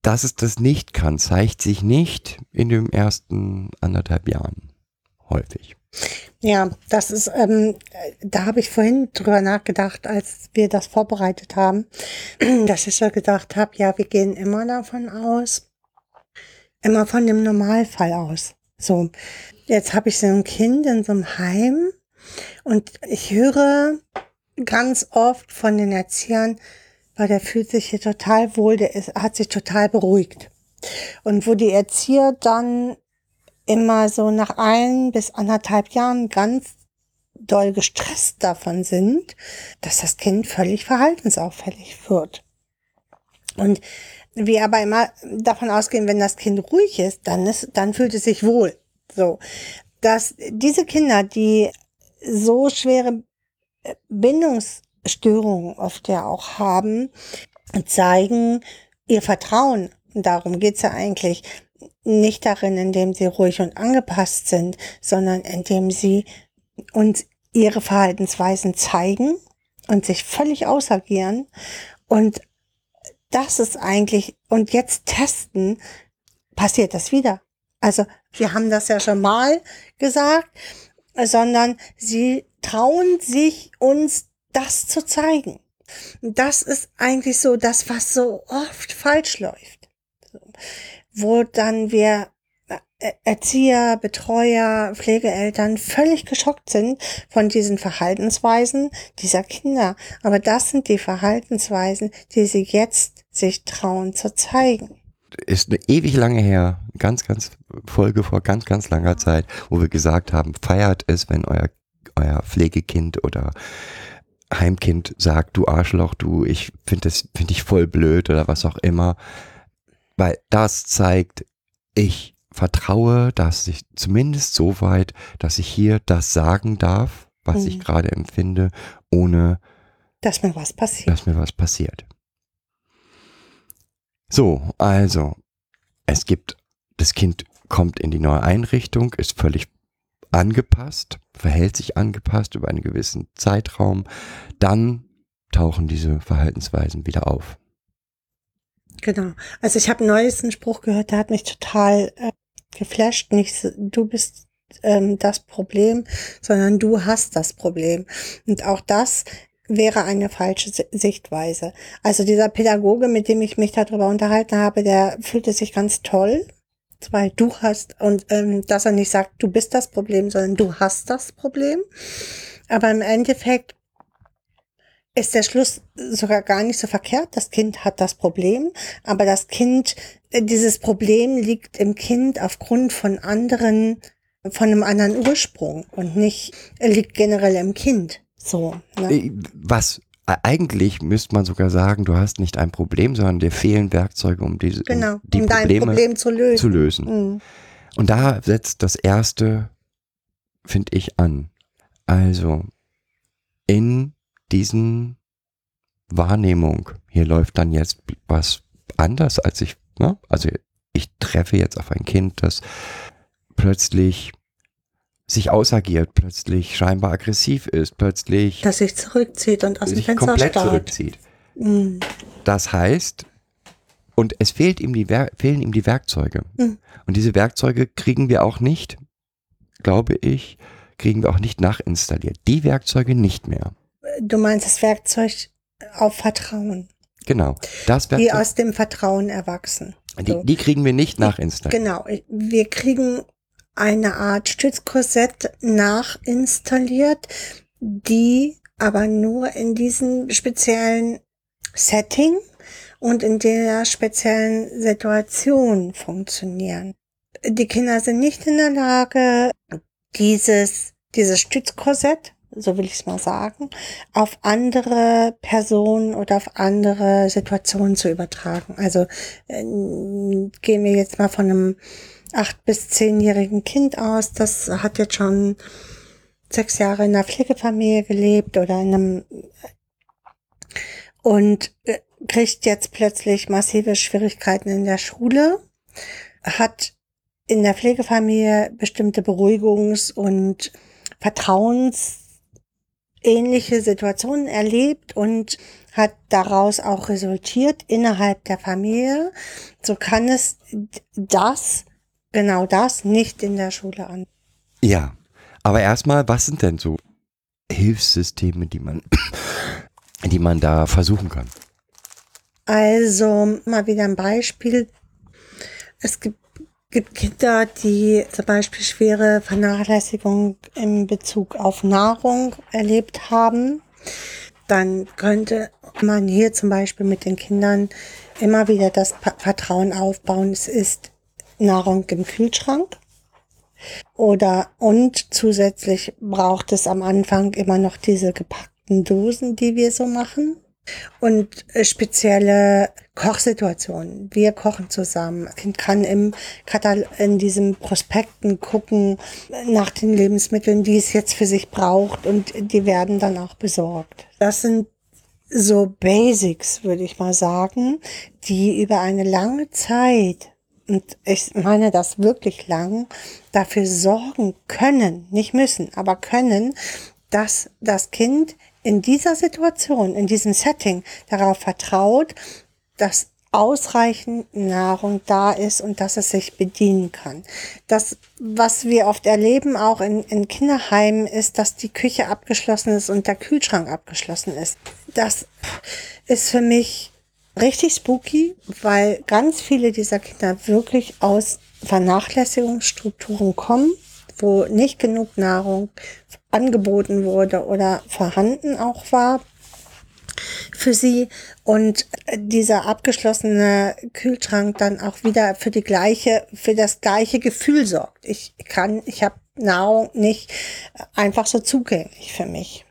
S3: Dass es das nicht kann, zeigt sich nicht in den ersten anderthalb Jahren häufig.
S4: Ja, das ist, ähm, äh, da habe ich vorhin drüber nachgedacht, als wir das vorbereitet haben, dass ich so gedacht habe, ja, wir gehen immer davon aus, immer von dem Normalfall aus. So, jetzt habe ich so ein Kind in so einem Heim und ich höre ganz oft von den Erziehern, weil der fühlt sich hier total wohl, der ist, hat sich total beruhigt. Und wo die Erzieher dann immer so nach ein bis anderthalb Jahren ganz doll gestresst davon sind, dass das Kind völlig verhaltensauffällig wird. Und wir aber immer davon ausgehen, wenn das Kind ruhig ist, dann ist, dann fühlt es sich wohl. So. Dass diese Kinder, die so schwere Bindungsstörungen oft ja auch haben, zeigen ihr Vertrauen. Darum geht's ja eigentlich nicht darin, indem sie ruhig und angepasst sind, sondern indem sie uns ihre Verhaltensweisen zeigen und sich völlig ausagieren. Und das ist eigentlich, und jetzt testen, passiert das wieder. Also wir haben das ja schon mal gesagt, sondern sie trauen sich uns das zu zeigen. Das ist eigentlich so das, was so oft falsch läuft. Wo dann wir Erzieher, Betreuer, Pflegeeltern völlig geschockt sind von diesen Verhaltensweisen dieser Kinder. Aber das sind die Verhaltensweisen, die sie jetzt sich trauen zu zeigen.
S3: Ist eine ewig lange her, ganz, ganz Folge vor ganz, ganz langer Zeit, wo wir gesagt haben, feiert es, wenn euer, euer Pflegekind oder Heimkind sagt, du Arschloch, du, ich finde das, finde ich voll blöd oder was auch immer. Weil das zeigt, ich vertraue, dass ich zumindest so weit, dass ich hier das sagen darf, was
S4: Mhm.
S3: ich gerade empfinde, ohne
S4: Dass mir was passiert.
S3: dass mir was passiert. So, also, es gibt, das Kind kommt in die neue Einrichtung, ist völlig angepasst, verhält sich angepasst über einen gewissen Zeitraum, dann tauchen diese Verhaltensweisen wieder auf.
S4: Genau. Also ich habe neulich einen Spruch gehört, der hat mich total äh, geflasht. Nicht du bist ähm, das Problem, sondern du hast das Problem. Und auch das wäre eine falsche Si- Sichtweise. Also dieser Pädagoge, mit dem ich mich darüber unterhalten habe, der fühlte sich ganz toll, weil du hast und ähm, dass er nicht sagt, du bist das Problem, sondern du hast das Problem. Aber im Endeffekt ist der Schluss sogar gar nicht so verkehrt. Das Kind hat das Problem, aber das Kind, äh, dieses Problem liegt im Kind aufgrund von anderen, von einem anderen Ursprung und nicht äh, liegt generell im Kind. So. Ne?
S3: Äh, Was e- eigentlich müsste man sogar sagen, du hast nicht ein Problem, sondern dir fehlen Werkzeuge, um diese
S4: Genau,
S3: um die
S4: um dein
S3: Probleme
S4: Problem zu lösen.
S3: zu lösen.
S4: Mhm.
S3: Und da setzt das erste, finde ich, an. Also in diesen Wahrnehmung, hier läuft dann jetzt was anders, als ich, ne? Also ich treffe jetzt auf ein Kind, das plötzlich sich ausagiert, plötzlich scheinbar aggressiv ist, plötzlich
S4: Dass sich zurückzieht und aus dem Fenster
S3: komplett
S4: starrt.
S3: zurückzieht.
S4: Mhm.
S3: Das heißt, und es fehlt ihm die Wer fehlen ihm die Werkzeuge.
S4: Mhm.
S3: Und diese Werkzeuge kriegen wir auch nicht, glaube ich, kriegen wir auch nicht nachinstalliert. Die Werkzeuge nicht mehr.
S4: Du meinst das Werkzeug auf Vertrauen,
S3: Genau. Das
S4: die
S3: Werkzeug,
S4: aus dem Vertrauen erwachsen.
S3: die,
S4: so.
S3: die kriegen wir nicht nachinstalliert.
S4: Genau, wir kriegen eine Art Stützkorsett nachinstalliert, die aber nur in diesem speziellen Setting und in der speziellen Situation funktionieren. Die Kinder sind nicht in der Lage, dieses, dieses Stützkorsett, so will ich es mal sagen, auf andere Personen oder auf andere Situationen zu übertragen. Also äh, gehen wir jetzt mal von einem acht bis zehnjährigen Kind aus, das hat jetzt schon sechs Jahre in einer Pflegefamilie gelebt oder in einem und äh, kriegt jetzt plötzlich massive Schwierigkeiten in der Schule, hat in der Pflegefamilie bestimmte Beruhigungs- und vertrauensähnliche Situationen erlebt und hat daraus auch resultiert innerhalb der Familie. So kann es das, genau das, nicht in der Schule an.
S3: Ja. Aber erstmal, was sind denn so Hilfssysteme, die man, die man da versuchen kann?
S4: Also mal wieder ein Beispiel. Es gibt, gibt Kinder, die zum Beispiel schwere Vernachlässigung in Bezug auf Nahrung erlebt haben. Dann könnte man hier zum Beispiel mit den Kindern immer wieder das Vertrauen aufbauen. Es ist Nahrung im Kühlschrank. Oder und zusätzlich braucht es am Anfang immer noch diese gepackten Dosen, die wir so machen. Und äh, spezielle Kochsituationen. Wir kochen zusammen. Das Kind kann im Katal in diesen Prospekten gucken nach den Lebensmitteln, die es jetzt für sich braucht und die werden dann auch besorgt. Das sind so Basics, würde ich mal sagen, die über eine lange Zeit, und ich meine das wirklich lang, dafür sorgen können, nicht müssen, aber können, dass das Kind in dieser Situation, in diesem Setting darauf vertraut, dass ausreichend Nahrung da ist und dass es sich bedienen kann. Das, was wir oft erleben, auch in, in Kinderheimen, ist, dass die Küche abgeschlossen ist und der Kühlschrank abgeschlossen ist. Das ist für mich richtig spooky, weil ganz viele dieser Kinder wirklich aus Vernachlässigungsstrukturen kommen, wo nicht genug Nahrung angeboten wurde oder vorhanden auch war für sie und dieser abgeschlossene Kühlschrank dann auch wieder für die gleiche für das gleiche Gefühl sorgt. Ich kann ich habe Nahrung nicht einfach so zugänglich für mich.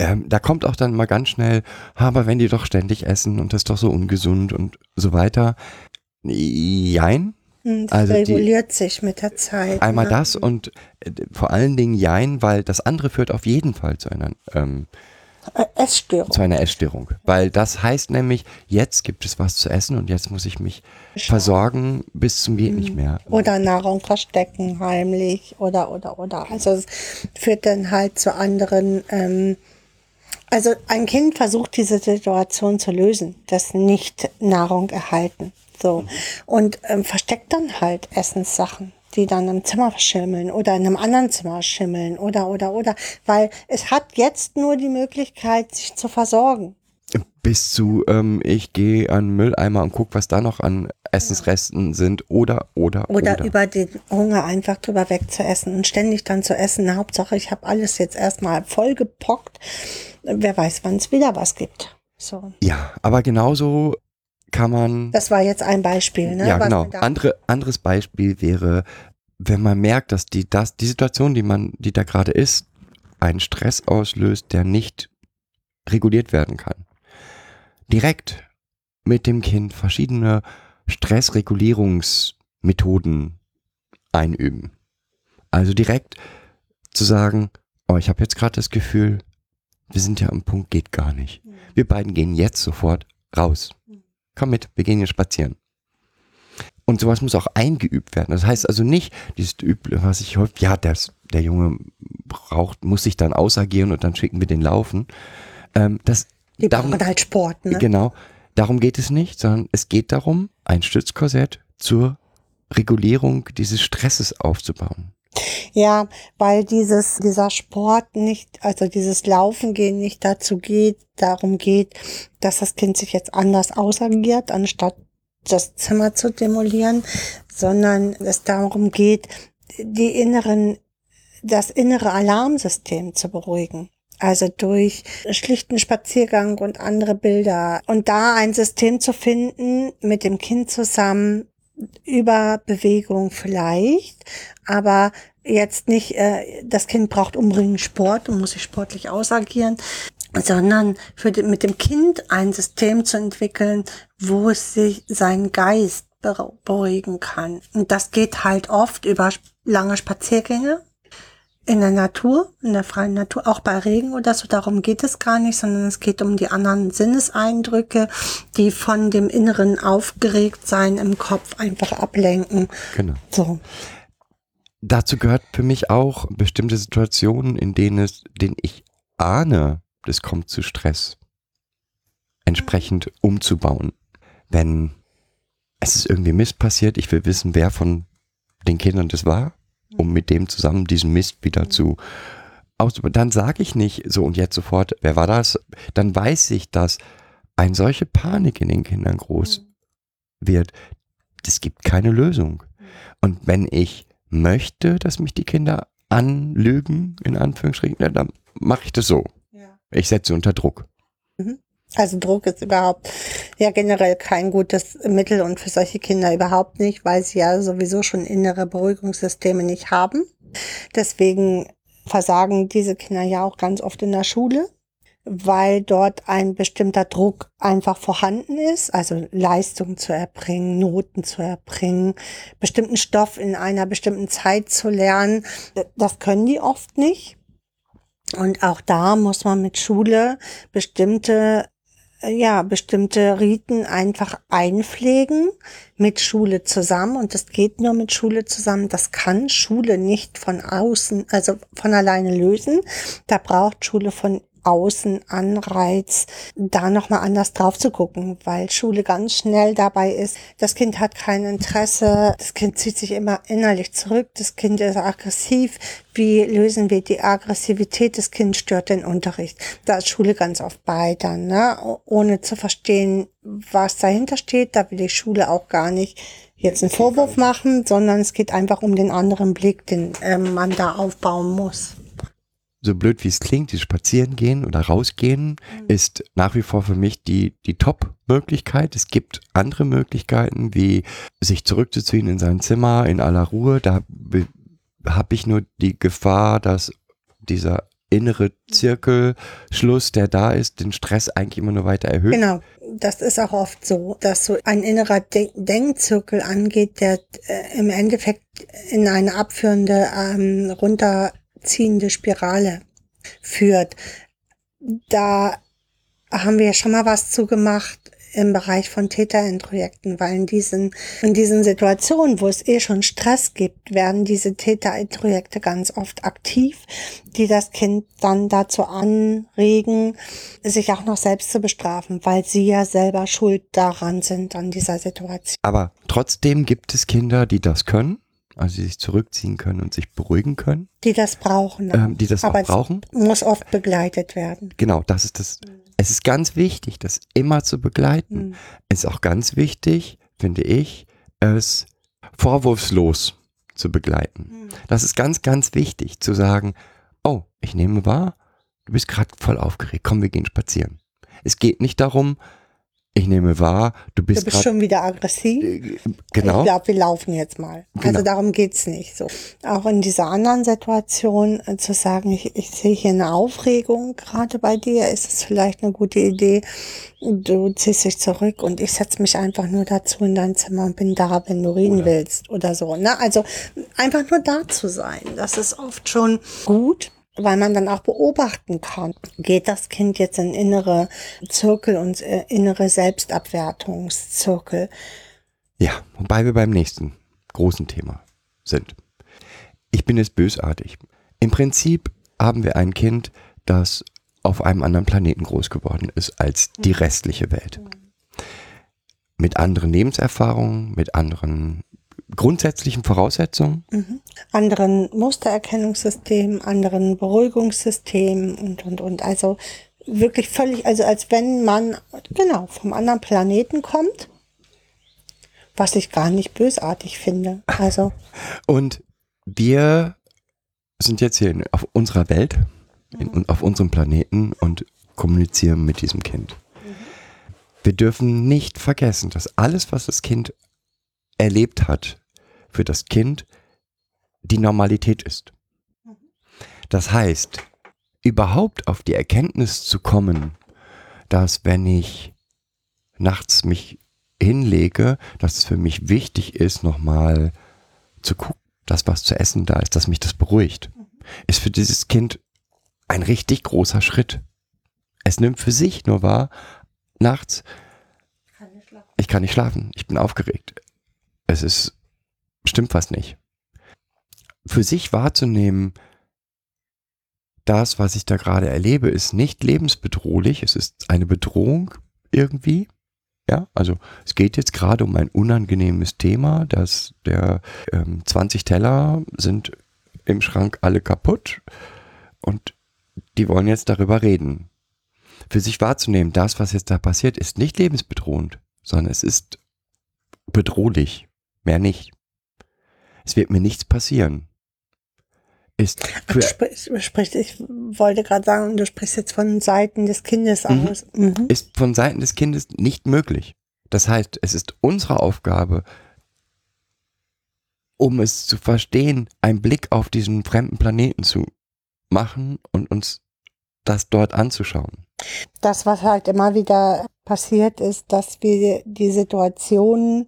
S3: Ähm, da kommt auch dann mal ganz schnell, aber wenn die doch ständig essen und das ist doch so ungesund und so weiter. Jein.
S4: Das
S3: Also die-
S4: reguliert sich mit der Zeit.
S3: Einmal
S4: ne?
S3: das und äh, vor allen Dingen Jein, weil das andere führt auf jeden Fall zu einer, ähm,
S4: Äh, Essstörung.
S3: zu einer Essstörung. Weil das heißt nämlich, jetzt gibt es was zu essen und jetzt muss ich mich versorgen bis zum geht nicht mehr.
S4: Oder Nahrung verstecken heimlich oder oder oder. Also es führt dann halt zu anderen. Ähm, also ein Kind versucht diese Situation zu lösen, das nicht Nahrung erhalten. So und ähm, versteckt dann halt Essenssachen, die dann im Zimmer schimmeln oder in einem anderen Zimmer schimmeln oder oder oder, weil es hat jetzt nur die Möglichkeit, sich zu versorgen.
S3: Bis zu, ähm, ich gehe an den Mülleimer und guck, was da noch an Essensresten sind oder, oder,
S4: Oder,
S3: oder.
S4: über den Hunger einfach drüber weg zu essen und ständig dann zu essen. Hauptsache, ich habe alles jetzt erstmal vollgepockt. Wer weiß, wann es wieder was gibt. So.
S3: ja, aber genauso kann man.
S4: Das war jetzt ein Beispiel, ne?
S3: ja,
S4: was
S3: genau. Andere, anderes Beispiel wäre, wenn man merkt, dass die, das, die Situation, die man, die da gerade ist, einen Stress auslöst, der nicht reguliert werden kann. Direkt mit dem Kind verschiedene Stressregulierungsmethoden einüben. Also direkt zu sagen, oh, ich habe jetzt gerade das Gefühl, wir sind ja am Punkt, geht gar nicht. Wir beiden gehen jetzt sofort raus. Komm mit, wir gehen hier spazieren. Und sowas muss auch eingeübt werden. Das heißt also nicht, dieses Üble, was ich häufig, ja, das, der Junge braucht, muss sich dann ausagieren und dann schicken wir den laufen. Ähm, das,
S4: Die
S3: darum,
S4: brauchen halt Sport, ne?
S3: Genau, darum geht es nicht, sondern es geht darum, ein Stützkorsett zur Regulierung dieses Stresses aufzubauen.
S4: Ja, weil dieses, dieser Sport nicht, also dieses Laufen gehen nicht dazu geht, darum geht, dass das Kind sich jetzt anders ausagiert, anstatt das Zimmer zu demolieren, sondern es darum geht, die inneren, das innere Alarmsystem zu beruhigen. Also durch schlichten Spaziergang und andere Bilder. Und da ein System zu finden, mit dem Kind zusammen, über Bewegung vielleicht, aber jetzt nicht, äh, das Kind braucht unbedingt Sport und muss sich sportlich ausagieren, sondern für die, mit dem Kind ein System zu entwickeln, wo es sich seinen Geist beruhigen kann. Und das geht halt oft über lange Spaziergänge in der Natur, in der freien Natur, auch bei Regen oder so. Darum geht es gar nicht, sondern es geht um die anderen Sinneseindrücke, die von dem inneren Aufgeregtsein im Kopf einfach ablenken.
S3: Genau.
S4: So.
S3: Dazu gehört für mich auch bestimmte Situationen, in denen es, denen ich ahne, es kommt zu Stress, entsprechend umzubauen. Wenn es ist irgendwie Mist passiert, ich will wissen, wer von den Kindern das war, um mit dem zusammen diesen Mist wieder zu auszubauen. Dann sage ich nicht so und jetzt sofort, wer war das? Dann weiß ich, dass eine solche Panik in den Kindern groß wird. Es gibt keine Lösung. Und wenn ich möchte, dass mich die Kinder anlügen, in Anführungsstrichen, dann mache ich das so. Ich setze unter Druck.
S4: Also Druck ist überhaupt ja generell kein gutes Mittel und für solche Kinder überhaupt nicht, weil sie ja sowieso schon innere Beruhigungssysteme nicht haben. Deswegen versagen diese Kinder ja auch ganz oft in der Schule, weil dort ein bestimmter Druck einfach vorhanden ist, also Leistung zu erbringen, Noten zu erbringen, bestimmten Stoff in einer bestimmten Zeit zu lernen. Das können die oft nicht. Und auch da muss man mit Schule bestimmte ja, bestimmte Riten einfach einpflegen mit Schule zusammen und das geht nur mit Schule zusammen. Das kann Schule nicht von außen, also von alleine lösen. Da braucht Schule von außen Anreiz, da nochmal anders drauf zu gucken, weil Schule ganz schnell dabei ist. Das Kind hat kein Interesse, das Kind zieht sich immer innerlich zurück, das Kind ist aggressiv. Wie lösen wir die Aggressivität? Das Kind stört den Unterricht. Da ist Schule ganz oft bei dann, ne? ohne zu verstehen, was dahinter steht. Da will die Schule auch gar nicht jetzt einen Vorwurf machen, sondern es geht einfach um den anderen Blick, den äh, man da aufbauen muss
S3: so blöd wie es klingt, dieses Spazierengehen oder rausgehen mhm. ist nach wie vor für mich die, die Top-Möglichkeit. Es gibt andere Möglichkeiten, wie sich zurückzuziehen in sein Zimmer in aller Ruhe. Da habe ich nur die Gefahr, dass dieser innere Zirkelschluss, der da ist, den Stress eigentlich immer nur weiter erhöht.
S4: Genau, das ist auch oft so, dass so ein innerer De Denkzirkel angeht, der äh, im Endeffekt in eine abführende, ähm, runterziehende Spirale führt. Da haben wir schon mal was zu gemacht im Bereich von Täterendprojekten, weil in diesen, in diesen Situationen, wo es eh schon Stress gibt, werden diese Täterendprojekte ganz oft aktiv, die das Kind dann dazu anregen, sich auch noch selbst zu bestrafen, weil sie ja selber schuld daran sind an dieser Situation.
S3: Aber trotzdem gibt es Kinder, die das können also die sich zurückziehen können und sich beruhigen können.
S4: Die das brauchen.
S3: Ähm, die das
S4: Aber
S3: auch brauchen.
S4: muss oft begleitet werden.
S3: Genau, das ist das. Es ist ganz wichtig, das immer zu begleiten.
S4: Mhm.
S3: Es ist auch ganz wichtig, finde ich, es vorwurfslos zu begleiten.
S4: Mhm.
S3: Das ist ganz, ganz wichtig, zu sagen, oh, ich nehme wahr, du bist gerade voll aufgeregt, komm, wir gehen spazieren. Es geht nicht darum, Ich nehme wahr, du
S4: Du
S3: bist,
S4: bist
S3: grad,
S4: schon wieder aggressiv.
S3: äh, genau.
S4: Ich glaube, wir laufen jetzt mal. Also
S3: Genau.
S4: darum geht's nicht so. Auch in dieser anderen Situation äh, zu sagen, ich, ich sehe hier eine Aufregung gerade bei dir, ist es vielleicht eine gute Idee. Du ziehst dich zurück und ich setze mich einfach nur dazu in dein Zimmer und bin da, wenn du reden
S3: Oder-
S4: willst oder so. Ne? Also einfach nur da zu sein, das ist oft schon gut weil man dann auch beobachten kann, geht das Kind jetzt in innere Zirkel und äh, innere Selbstabwertungszirkel.
S3: Ja, wobei wir beim nächsten großen Thema sind. Ich bin jetzt bösartig. Im Prinzip haben wir ein Kind, das auf einem anderen Planeten groß geworden ist als die restliche Welt. Mit anderen Lebenserfahrungen, mit anderen grundsätzlichen Voraussetzungen.
S4: anderen Mustererkennungssystemen, anderen Beruhigungssystemen und, und, und. Also wirklich völlig, also als wenn man, genau, vom anderen Planeten kommt, was ich gar nicht bösartig finde. Also,
S3: Und wir sind jetzt hier auf unserer Welt, in, auf unserem Planeten und kommunizieren mit diesem Kind. Wir dürfen nicht vergessen, dass alles, was das Kind erlebt hat, für das Kind die Normalität ist. Das heißt, überhaupt auf die Erkenntnis zu kommen, dass wenn ich nachts mich hinlege, dass es für mich wichtig ist, nochmal zu gucken, dass was zu essen da ist, dass mich das beruhigt, ist für dieses Kind ein richtig großer Schritt. Es nimmt für sich nur wahr, nachts, ich kann nicht schlafen, ich bin aufgeregt. Es ist, stimmt was nicht. Für sich wahrzunehmen, das, was ich da gerade erlebe, ist nicht lebensbedrohlich, es ist eine Bedrohung irgendwie. Ja, also es geht jetzt gerade um ein unangenehmes Thema, dass der ähm, 20 Teller sind im Schrank alle kaputt und die wollen jetzt darüber reden. Für sich wahrzunehmen, das, was jetzt da passiert, ist nicht lebensbedrohend, sondern es ist bedrohlich. Mehr nicht. Es wird mir nichts passieren. Ist
S4: du sprichst, sprichst, ich wollte gerade sagen, du sprichst jetzt von Seiten des Kindes
S3: Mhm.
S4: aus. Mhm.
S3: ist von Seiten des Kindes nicht möglich. Das heißt, es ist unsere Aufgabe, um es zu verstehen, einen Blick auf diesen fremden Planeten zu machen und uns das dort anzuschauen.
S4: Das, was halt immer wieder passiert, ist, dass wir die Situationen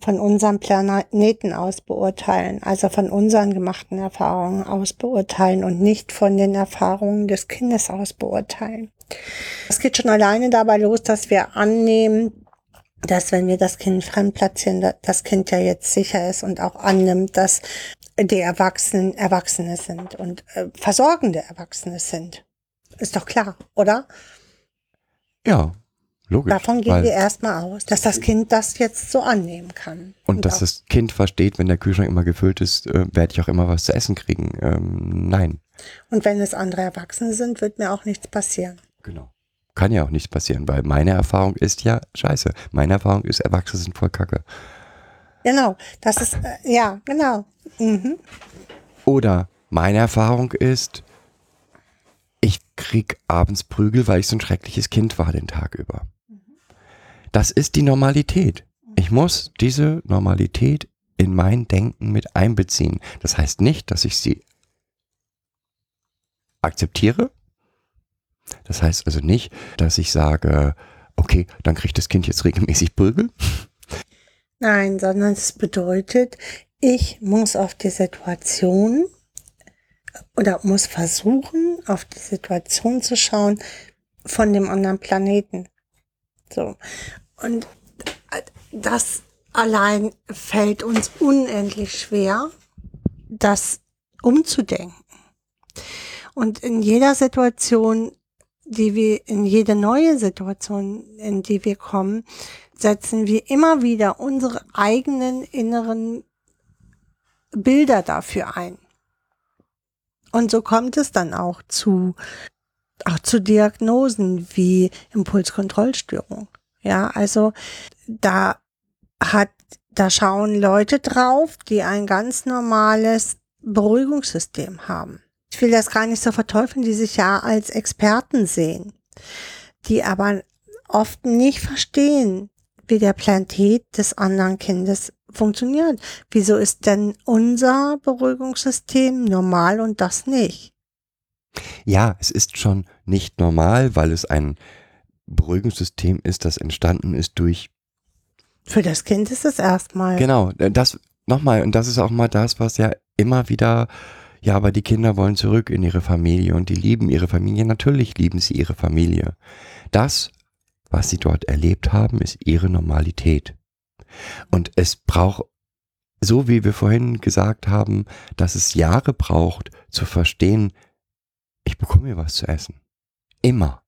S4: von unserem Planeten aus beurteilen, also von unseren gemachten Erfahrungen aus beurteilen und nicht von den Erfahrungen des Kindes aus beurteilen. Es geht schon alleine dabei los, dass wir annehmen, dass wenn wir das Kind fremd platzieren, da- das Kind ja jetzt sicher ist und auch annimmt, dass die Erwachsenen Erwachsene sind und äh, versorgende Erwachsene sind. Ist doch klar, oder?
S3: Ja, logisch.
S4: Davon gehen wir erstmal aus, dass das Kind das jetzt so annehmen kann.
S3: und dass
S4: auch-
S3: das Kind versteht, wenn der Kühlschrank immer gefüllt ist, äh, werde ich auch immer was zu essen kriegen. Ähm, nein,
S4: und wenn es andere Erwachsene sind, wird mir auch nichts passieren.
S3: genau. Kann ja auch nichts passieren, weil meine Erfahrung ist ja scheiße. Meine Erfahrung ist, Erwachsene sind voll kacke.
S4: Genau, das ist, äh, ja, genau. Mhm.
S3: Oder meine Erfahrung ist, ich krieg abends Prügel, weil ich so ein schreckliches Kind war den Tag über. Das ist die Normalität. Ich muss diese Normalität in mein Denken mit einbeziehen. Das heißt nicht, dass ich sie akzeptiere. Das heißt also nicht, dass ich sage, okay, dann kriegt das Kind jetzt regelmäßig Prügel.
S4: Nein, sondern es bedeutet, ich muss auf die Situation oder muss versuchen, auf die Situation zu schauen von dem anderen Planeten. So. Und das allein fällt uns unendlich schwer, das umzudenken. Und in jeder Situation, die wir, in jede neue Situation, in die wir kommen, setzen wir immer wieder unsere eigenen inneren Bilder dafür ein. Und so kommt es dann auch zu, auch zu Diagnosen wie Impulskontrollstörung. Ja, also da hat, da schauen Leute drauf, die ein ganz normales Beruhigungssystem haben. Ich will das gar nicht so verteufeln, die sich ja als Experten sehen, die aber oft nicht verstehen, wie der Planet des anderen Kindes funktioniert. Wieso ist denn unser Beruhigungssystem normal und das nicht?
S3: Ja, es ist schon nicht normal, weil es ein Beruhigungssystem ist, das entstanden ist durch.
S4: Für das Kind ist es erstmal.
S3: Genau, äh, das nochmal, und das ist auch mal das, was ja immer wieder, ja, aber die Kinder wollen zurück in ihre Familie und die lieben ihre Familie. Natürlich lieben sie ihre Familie. Das, was sie dort erlebt haben, ist ihre Normalität. Und es braucht, so wie wir vorhin gesagt haben, dass es Jahre braucht zu verstehen, ich bekomme mir was zu essen. Immer.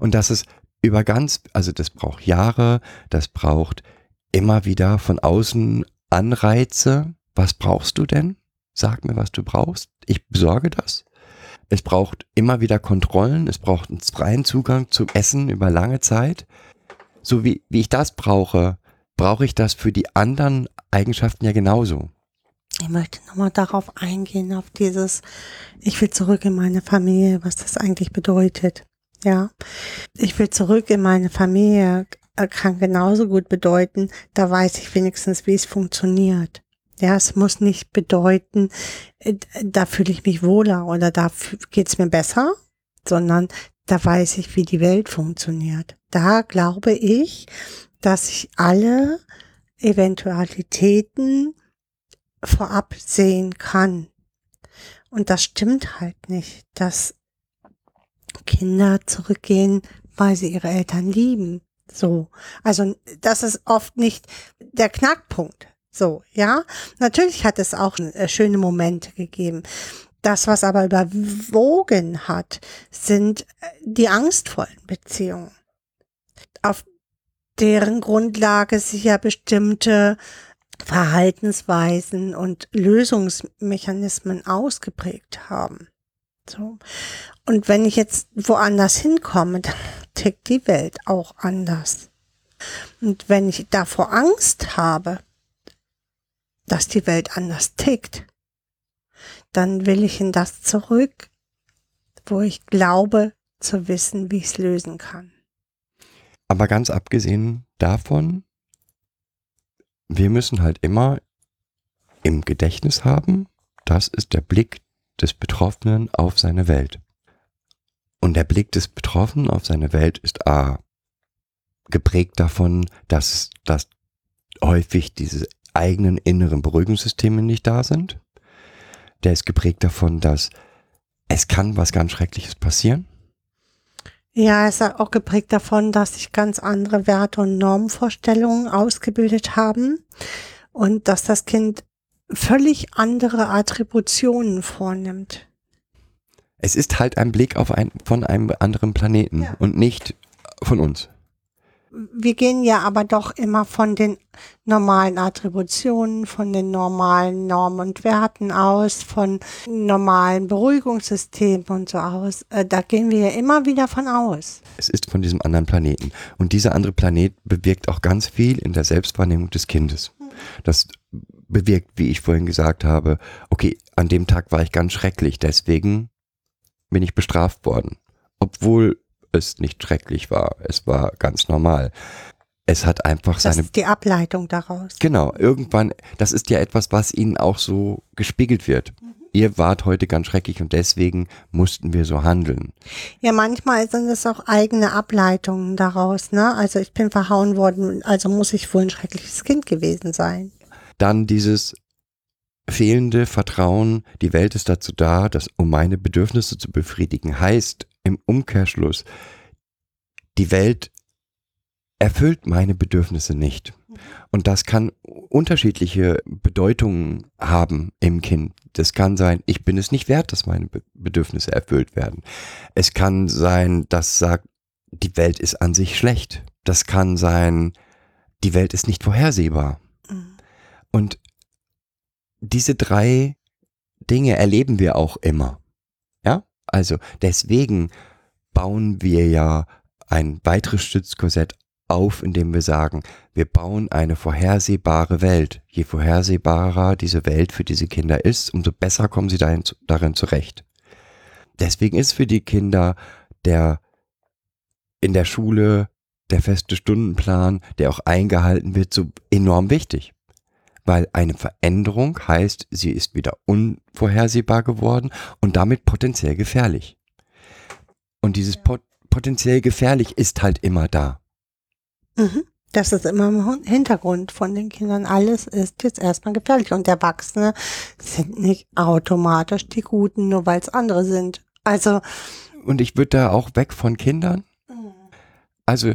S3: Und dass es über ganz, also das braucht Jahre, das braucht immer wieder von außen Anreize. Was brauchst du denn? Sag mir, was du brauchst. Ich besorge das. Es braucht immer wieder Kontrollen. Es braucht einen freien Zugang zum Essen über lange Zeit. So wie, wie ich das brauche, brauche ich das für die anderen Eigenschaften ja genauso.
S4: Ich möchte nochmal darauf eingehen, auf dieses, ich will zurück in meine Familie, was das eigentlich bedeutet. Ja, ich will zurück in meine Familie, äh, kann genauso gut bedeuten, da weiß ich wenigstens, wie es funktioniert. Ja, es muss nicht bedeuten, äh, da fühle ich mich wohler oder da geht's mir besser, sondern da weiß ich, wie die Welt funktioniert. Da glaube ich, dass ich alle Eventualitäten vorab sehen kann. Und das stimmt halt nicht, dass Kinder zurückgehen, weil sie ihre Eltern lieben. So. Also, das ist oft nicht der Knackpunkt. So, ja. Natürlich hat es auch äh, schöne Momente gegeben. Das, was aber überwogen hat, sind äh, die angstvollen Beziehungen, auf deren Grundlage sich ja bestimmte Verhaltensweisen und Lösungsmechanismen ausgeprägt haben. So. Und wenn ich jetzt woanders hinkomme, dann tickt die Welt auch anders. Und wenn ich davor Angst habe, dass die Welt anders tickt, dann will ich in das zurück, wo ich glaube zu wissen, wie ich es lösen kann.
S3: Aber ganz abgesehen davon, wir müssen halt immer im Gedächtnis haben, das ist der Blick des Betroffenen auf seine Welt. Und der Blick des Betroffenen auf seine Welt ist A geprägt davon, dass, dass häufig diese eigenen inneren Beruhigungssysteme nicht da sind. Der ist geprägt davon, dass es kann was ganz Schreckliches passieren.
S4: Ja, es ist auch geprägt davon, dass sich ganz andere Werte und Normvorstellungen ausgebildet haben und dass das Kind völlig andere Attributionen vornimmt.
S3: Es ist halt ein Blick auf ein, von einem anderen Planeten ja. und nicht von uns
S4: wir gehen ja aber doch immer von den normalen Attributionen, von den normalen Normen und Werten aus, von normalen Beruhigungssystemen und so aus. Äh, da gehen wir ja immer wieder von aus.
S3: Es ist von diesem anderen Planeten. Und dieser andere Planet bewirkt auch ganz viel in der Selbstwahrnehmung des Kindes. Das bewirkt, wie ich vorhin gesagt habe, okay, an dem Tag war ich ganz schrecklich, deswegen bin ich bestraft worden. Obwohl es nicht schrecklich war. Es war ganz normal. Es hat einfach seine. Das
S4: ist die Ableitung daraus.
S3: Genau, irgendwann, das ist ja etwas, was ihnen auch so gespiegelt wird. Mhm. Ihr wart heute ganz schrecklich und deswegen mussten wir so handeln.
S4: Ja, manchmal sind es auch eigene Ableitungen daraus, ne? Also ich bin verhauen worden, also muss ich wohl ein schreckliches Kind gewesen sein.
S3: Dann dieses fehlende Vertrauen, die Welt ist dazu da, dass um meine Bedürfnisse zu befriedigen, heißt im Umkehrschluss, die Welt erfüllt meine Bedürfnisse nicht. Und das kann unterschiedliche Bedeutungen haben im Kind. Das kann sein, ich bin es nicht wert, dass meine Bedürfnisse erfüllt werden. Es kann sein, dass sagt, die Welt ist an sich schlecht. Das kann sein, die Welt ist nicht vorhersehbar. Mhm. Und diese drei Dinge erleben wir auch immer. Ja, also deswegen bauen wir ja ein weiteres Stützkorsett auf, indem wir sagen, wir bauen eine vorhersehbare Welt. Je vorhersehbarer diese Welt für diese Kinder ist, umso besser kommen sie darin, darin zurecht. Deswegen ist für die Kinder der in der Schule der feste Stundenplan, der auch eingehalten wird, so enorm wichtig. Weil eine Veränderung heißt, sie ist wieder unvorhersehbar geworden und damit potenziell gefährlich. Und dieses pot potenziell gefährlich ist halt immer da.
S4: Mhm. Das ist immer im Hintergrund von den Kindern. Alles ist jetzt erstmal gefährlich. Und Erwachsene sind nicht automatisch die Guten, nur weil es andere sind. Also,
S3: Und ich würde da auch weg von Kindern. Also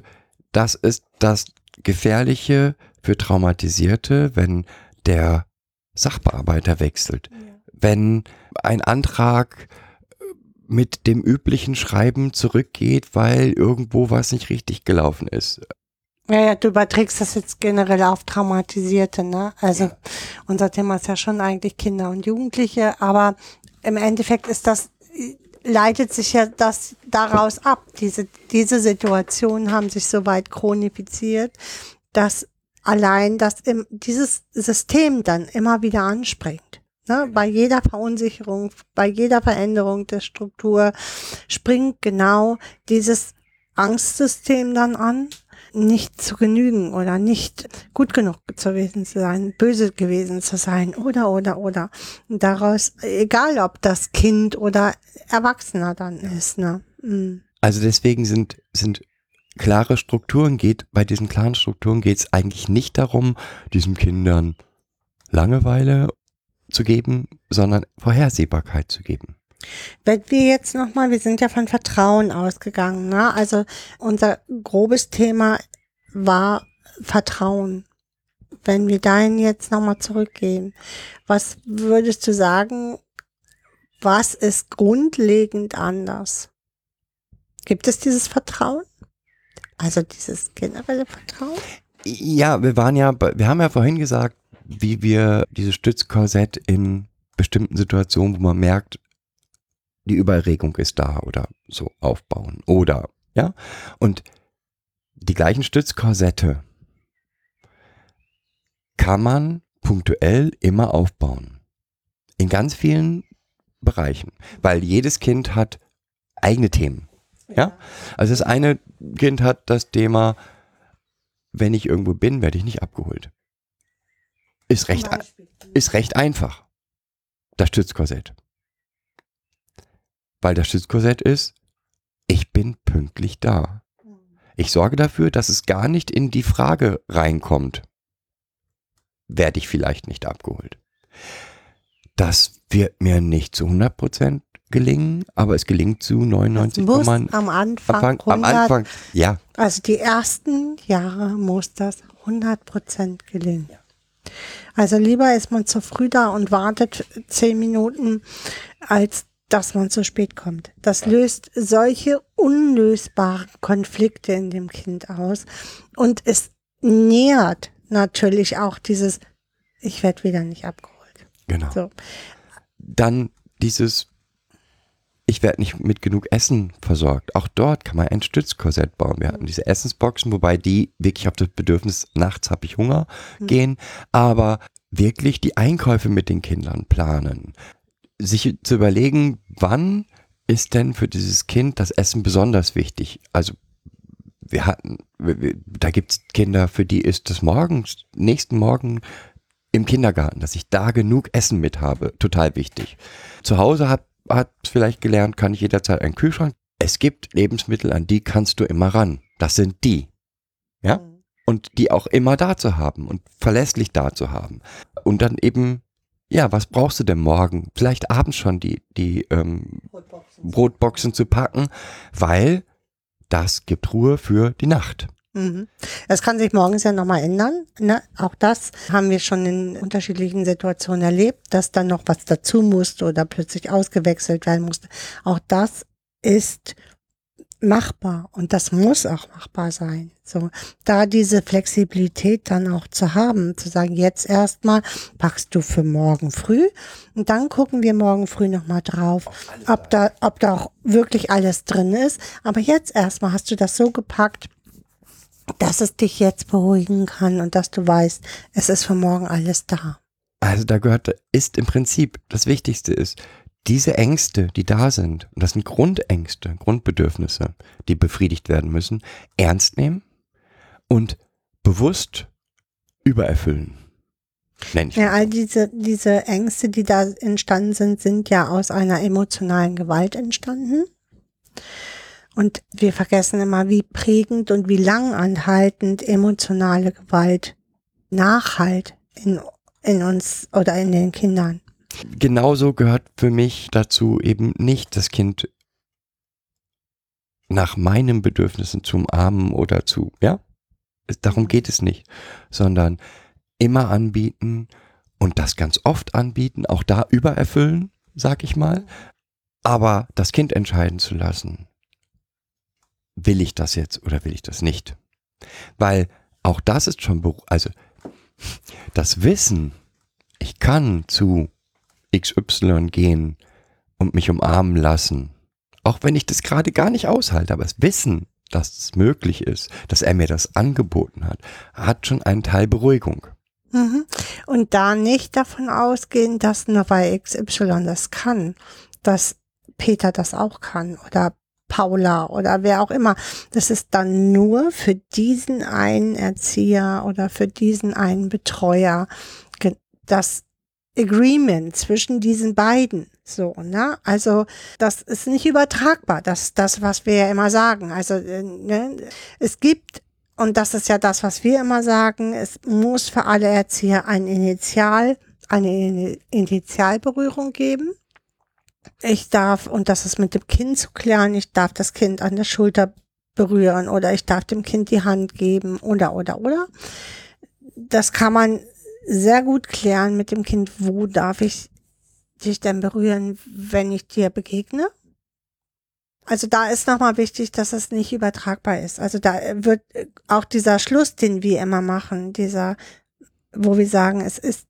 S3: das ist das Gefährliche für Traumatisierte, wenn der Sachbearbeiter wechselt. Wenn ein Antrag äh, mit dem üblichen Schreiben zurückgeht, weil irgendwo was nicht richtig gelaufen ist.
S4: ja, ja, du überträgst das jetzt generell auf Traumatisierte, ne? Also, unser Thema ist ja schon eigentlich Kinder und Jugendliche, aber im Endeffekt ist das, leitet sich ja das daraus ab. Diese, diese Situationen haben sich so weit chronifiziert, dass allein das im, dieses System dann immer wieder anspringt. Ne? Bei jeder Verunsicherung, bei jeder Veränderung der Struktur springt genau dieses Angstsystem dann an, nicht zu genügen oder nicht gut genug gewesen zu sein, böse gewesen zu sein oder, oder, oder. Und daraus, egal ob das Kind oder Erwachsener dann ist, ne? Mm.
S3: Also deswegen sind, sind klare Strukturen geht, bei diesen klaren Strukturen geht es eigentlich nicht darum, diesen Kindern Langeweile zu geben, sondern Vorhersehbarkeit zu geben.
S4: Wenn wir jetzt nochmal, wir sind ja von Vertrauen ausgegangen, ne? Also unser grobes Thema war Vertrauen. Wenn wir dahin jetzt nochmal zurückgehen, was würdest du sagen, was ist grundlegend anders? Gibt es dieses Vertrauen? Also dieses generelle Vertrauen?
S3: Ja, wir waren ja, wir haben ja vorhin gesagt, wie wir dieses Stützkorsett in bestimmten Situationen, wo man merkt, die Überregung ist da oder so aufbauen oder, ja. Und die gleichen Stützkorsette kann man punktuell immer aufbauen. In ganz vielen Bereichen. Weil jedes Kind hat eigene Themen. Ja? Also das eine Kind hat das Thema, wenn ich irgendwo bin, werde ich nicht abgeholt. Ist recht, ist recht einfach. Das Stützkorsett. Weil das Stützkorsett ist, ich bin pünktlich da. Ich sorge dafür, dass es gar nicht in die Frage reinkommt. Werde ich vielleicht nicht abgeholt. Das wird mir nicht zu 100% gelingen, aber es gelingt zu
S4: Das
S3: 99,
S4: muss
S3: am
S4: am Anfang,
S3: Anfang, am
S4: 100
S3: Anfang, ja,
S4: Also die ersten Jahre muss das 100% gelingen. Also lieber ist man zu früh da und wartet zehn Minuten, als dass man zu spät kommt. Das löst solche unlösbaren Konflikte in dem Kind aus und es nährt natürlich auch dieses, ich werde wieder nicht abgeholt.
S3: genau.
S4: So.
S3: Dann dieses, ich werde nicht mit genug Essen versorgt. Auch dort kann man ein Stützkorsett bauen. Wir hatten diese Essensboxen, wobei die wirklich auf das Bedürfnis, nachts habe ich Hunger, gehen, aber wirklich die Einkäufe mit den Kindern planen. Sich zu überlegen, wann ist denn für dieses Kind das Essen besonders wichtig? Also wir hatten, da gibt es Kinder, für die ist das morgens, nächsten Morgen im Kindergarten, dass ich da genug Essen mit habe, total wichtig. Zu Hause hat, hat vielleicht gelernt, kann ich jederzeit einen Kühlschrank. Es gibt Lebensmittel, an die kannst du immer ran. Das sind die. Ja? Und die auch immer da zu haben und verlässlich da zu haben. Und dann eben, ja, was brauchst du denn morgen? Vielleicht abends schon die, die ähm, Brotboxen zu packen, weil das gibt Ruhe für die Nacht.
S4: Mhm. Es kann sich morgens ja nochmal ändern. Ne? Auch das haben wir schon in unterschiedlichen Situationen erlebt, dass dann noch was dazu musste oder plötzlich ausgewechselt werden musste. Auch das ist machbar und das muss auch machbar sein. So, da diese Flexibilität dann auch zu haben, zu sagen, jetzt erstmal packst du für morgen früh und dann gucken wir morgen früh nochmal drauf, ob da, ob da auch wirklich alles drin ist. Aber jetzt erstmal hast du das so gepackt, dass es dich jetzt beruhigen kann und dass du weißt, es ist für morgen alles da.
S3: Also da gehört, ist im Prinzip, das Wichtigste ist, diese Ängste, die da sind, und das sind Grundängste, Grundbedürfnisse, die befriedigt werden müssen, ernst nehmen und bewusst übererfüllen. Nenn ich
S4: Ja,
S3: mal
S4: all diese, diese Ängste, die da entstanden sind, sind ja aus einer emotionalen Gewalt entstanden. Und wir vergessen immer, wie prägend und wie langanhaltend emotionale Gewalt nachhalt in, in uns oder in den Kindern.
S3: Genauso gehört für mich dazu eben nicht das Kind nach meinen Bedürfnissen zu umarmen oder zu, ja, darum geht es nicht, sondern immer anbieten und das ganz oft anbieten, auch da übererfüllen, sag ich mal, aber das Kind entscheiden zu lassen, will ich das jetzt oder will ich das nicht? Weil auch das ist schon, also das Wissen, ich kann zu XY gehen und mich umarmen lassen, auch wenn ich das gerade gar nicht aushalte, aber das Wissen, dass es möglich ist, dass er mir das angeboten hat, hat schon einen Teil Beruhigung.
S4: Mhm. Und da nicht davon ausgehen, dass nur weil XY das kann, dass Peter das auch kann oder Paula oder wer auch immer. Das ist dann nur für diesen einen Erzieher oder für diesen einen Betreuer das Agreement zwischen diesen beiden. So, ne? Also, das ist nicht übertragbar. Das das, was wir ja immer sagen. Also, äh, ne? es gibt und das ist ja das, was wir immer sagen. Es muss für alle Erzieher ein Initial, eine Ini- Initialberührung geben. Ich darf, und das ist mit dem Kind zu klären, ich darf das Kind an der Schulter berühren oder ich darf dem Kind die Hand geben oder, oder, oder. Das kann man sehr gut klären mit dem Kind. Wo darf ich dich denn berühren, wenn ich dir begegne? Also da ist nochmal wichtig, dass es nicht übertragbar ist. Also da wird auch dieser Schluss, den wir immer machen, dieser, wo wir sagen, es ist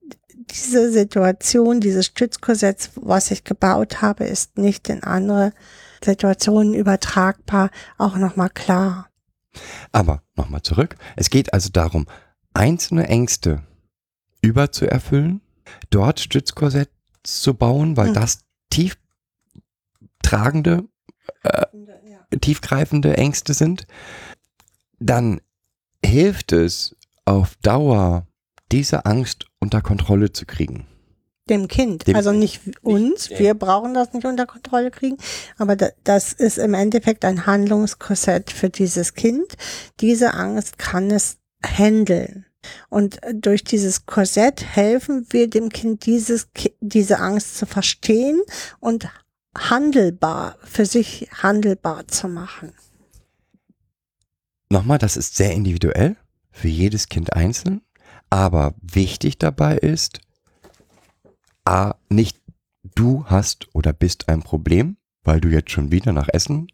S4: diese Situation, dieses Stützkorsett, was ich gebaut habe, ist nicht in andere Situationen übertragbar, auch nochmal klar.
S3: Aber nochmal zurück. Es geht also darum, einzelne Ängste überzuerfüllen, dort Stützkorsett zu bauen, weil
S4: Mhm.
S3: das tief tragende, tiefgreifende Ängste sind. Dann hilft es auf Dauer, diese Angst unter Kontrolle zu kriegen.
S4: Dem Kind,
S3: Dem
S4: also nicht uns,
S3: ja.
S4: wir brauchen das nicht unter Kontrolle kriegen, aber da, das ist im Endeffekt ein Handlungskorsett für dieses Kind. Diese Angst kann es handeln. Und durch dieses Korsett helfen wir dem Kind, dieses, diese Angst zu verstehen und handelbar, für sich handelbar zu machen.
S3: Nochmal, das ist sehr individuell für jedes Kind einzeln, aber wichtig dabei ist, a, nicht du hast oder bist ein Problem, weil du jetzt schon wieder nach Essen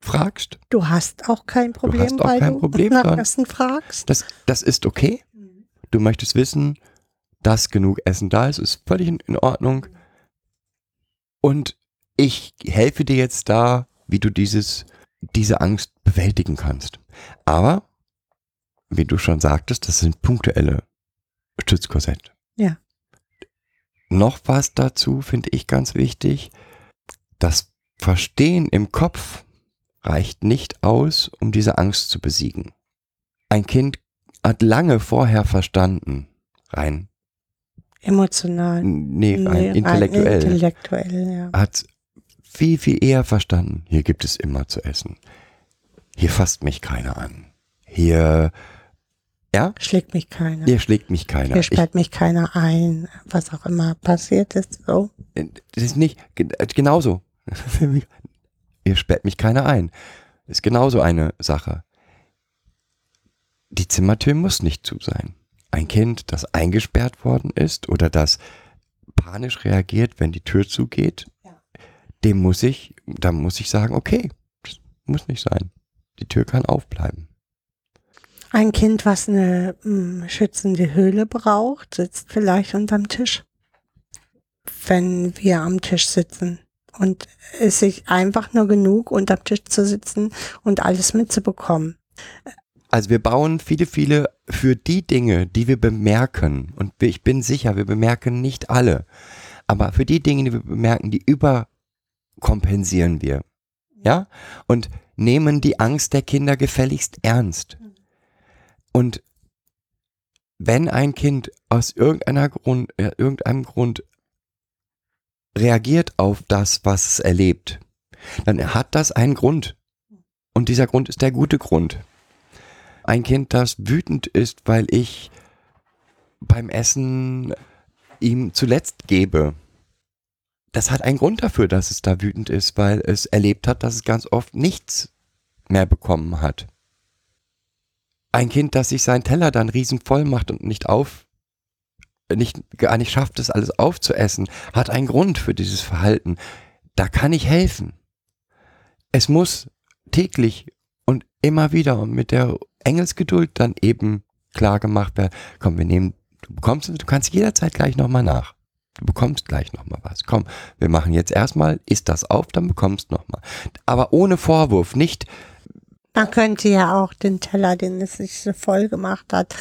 S3: fragst.
S4: Du hast auch kein Problem,
S3: hast auch
S4: weil
S3: kein
S4: du
S3: Problem,
S4: nach
S3: dann-
S4: Essen fragst.
S3: Das, das ist okay. Du möchtest wissen, dass genug Essen da ist, ist völlig in, in Ordnung. Und ich helfe dir jetzt da, wie du dieses, diese Angst bewältigen kannst. Aber, wie du schon sagtest, das sind punktuelle Stützkorsett.
S4: Ja.
S3: Noch was dazu finde ich ganz wichtig. Das Verstehen im Kopf reicht nicht aus, um diese Angst zu besiegen. Ein Kind hat lange vorher verstanden, rein,
S4: Emotional.
S3: nee, rein
S4: Nee, rein
S3: intellektuell,
S4: Intellektuell, ja.
S3: hat viel, viel eher verstanden, hier gibt es immer zu essen. Hier fasst mich keiner an. Hier, ja,
S4: Schlägt mich keiner.
S3: hier schlägt mich keiner.
S4: Hier
S3: Ich,
S4: sperrt mich keiner ein, was auch immer passiert ist. So.
S3: das ist nicht, äh, genauso. Hier sperrt mich keiner ein. Ist genauso eine Sache. Die Zimmertür muss nicht zu sein. Ein Kind, das eingesperrt worden ist oder das panisch reagiert, wenn die Tür zugeht,
S4: Ja.
S3: dem muss ich, da muss ich sagen, okay, das muss nicht sein. Die Tür kann aufbleiben.
S4: Ein Kind, was eine mh, schützende Höhle braucht, sitzt vielleicht unterm Tisch. Wenn wir am Tisch sitzen. Und es sich einfach nur genug, unterm Tisch zu sitzen und alles mitzubekommen.
S3: Also wir bauen viele, viele für die Dinge, die wir bemerken. Und ich bin sicher, wir bemerken nicht alle. Aber für die Dinge, die wir bemerken, die überkompensieren wir. Ja? Und nehmen die Angst der Kinder gefälligst ernst. Und wenn ein Kind aus irgendeiner Grund, äh, irgendeinem Grund reagiert auf das, was es erlebt, dann hat das einen Grund. Und dieser Grund ist der gute Grund. Ein Kind, das wütend ist, weil ich beim Essen ihm zuletzt gebe, das hat einen Grund dafür, dass es da wütend ist, weil es erlebt hat, dass es ganz oft nichts mehr bekommen hat. Ein Kind, das sich seinen Teller dann riesenvoll macht und nicht auf, nicht, gar nicht schafft, das alles aufzuessen, hat einen Grund für dieses Verhalten. Da kann ich helfen. Es muss täglich und immer wieder und mit der Engelsgeduld dann eben klar gemacht werden, komm, wir nehmen, du bekommst, du kannst jederzeit gleich nochmal nach. Du bekommst gleich nochmal was. Komm, wir machen jetzt erstmal, isst das auf, dann bekommst nochmal. Aber ohne Vorwurf, nicht,
S4: Man könnte ja auch den Teller, den es sich so voll gemacht hat,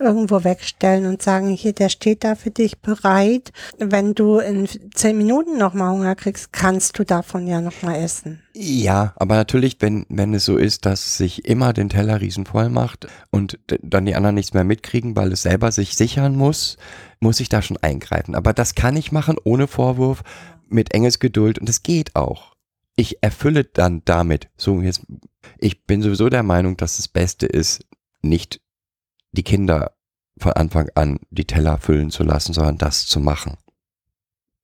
S4: irgendwo wegstellen und sagen, hier, der steht da für dich bereit. Wenn du in zehn Minuten nochmal Hunger kriegst, kannst du davon ja nochmal essen.
S3: Ja, aber natürlich, wenn, wenn es so ist, dass sich immer den Teller riesenvoll macht und dann die anderen nichts mehr mitkriegen, weil es selber sich sichern muss, muss ich da schon eingreifen. Aber das kann ich machen ohne Vorwurf, mit Engelsgeduld und es geht auch. Ich erfülle dann damit, so jetzt, ich bin sowieso der Meinung, dass das Beste ist, nicht die Kinder von Anfang an die Teller füllen zu lassen, sondern das zu machen.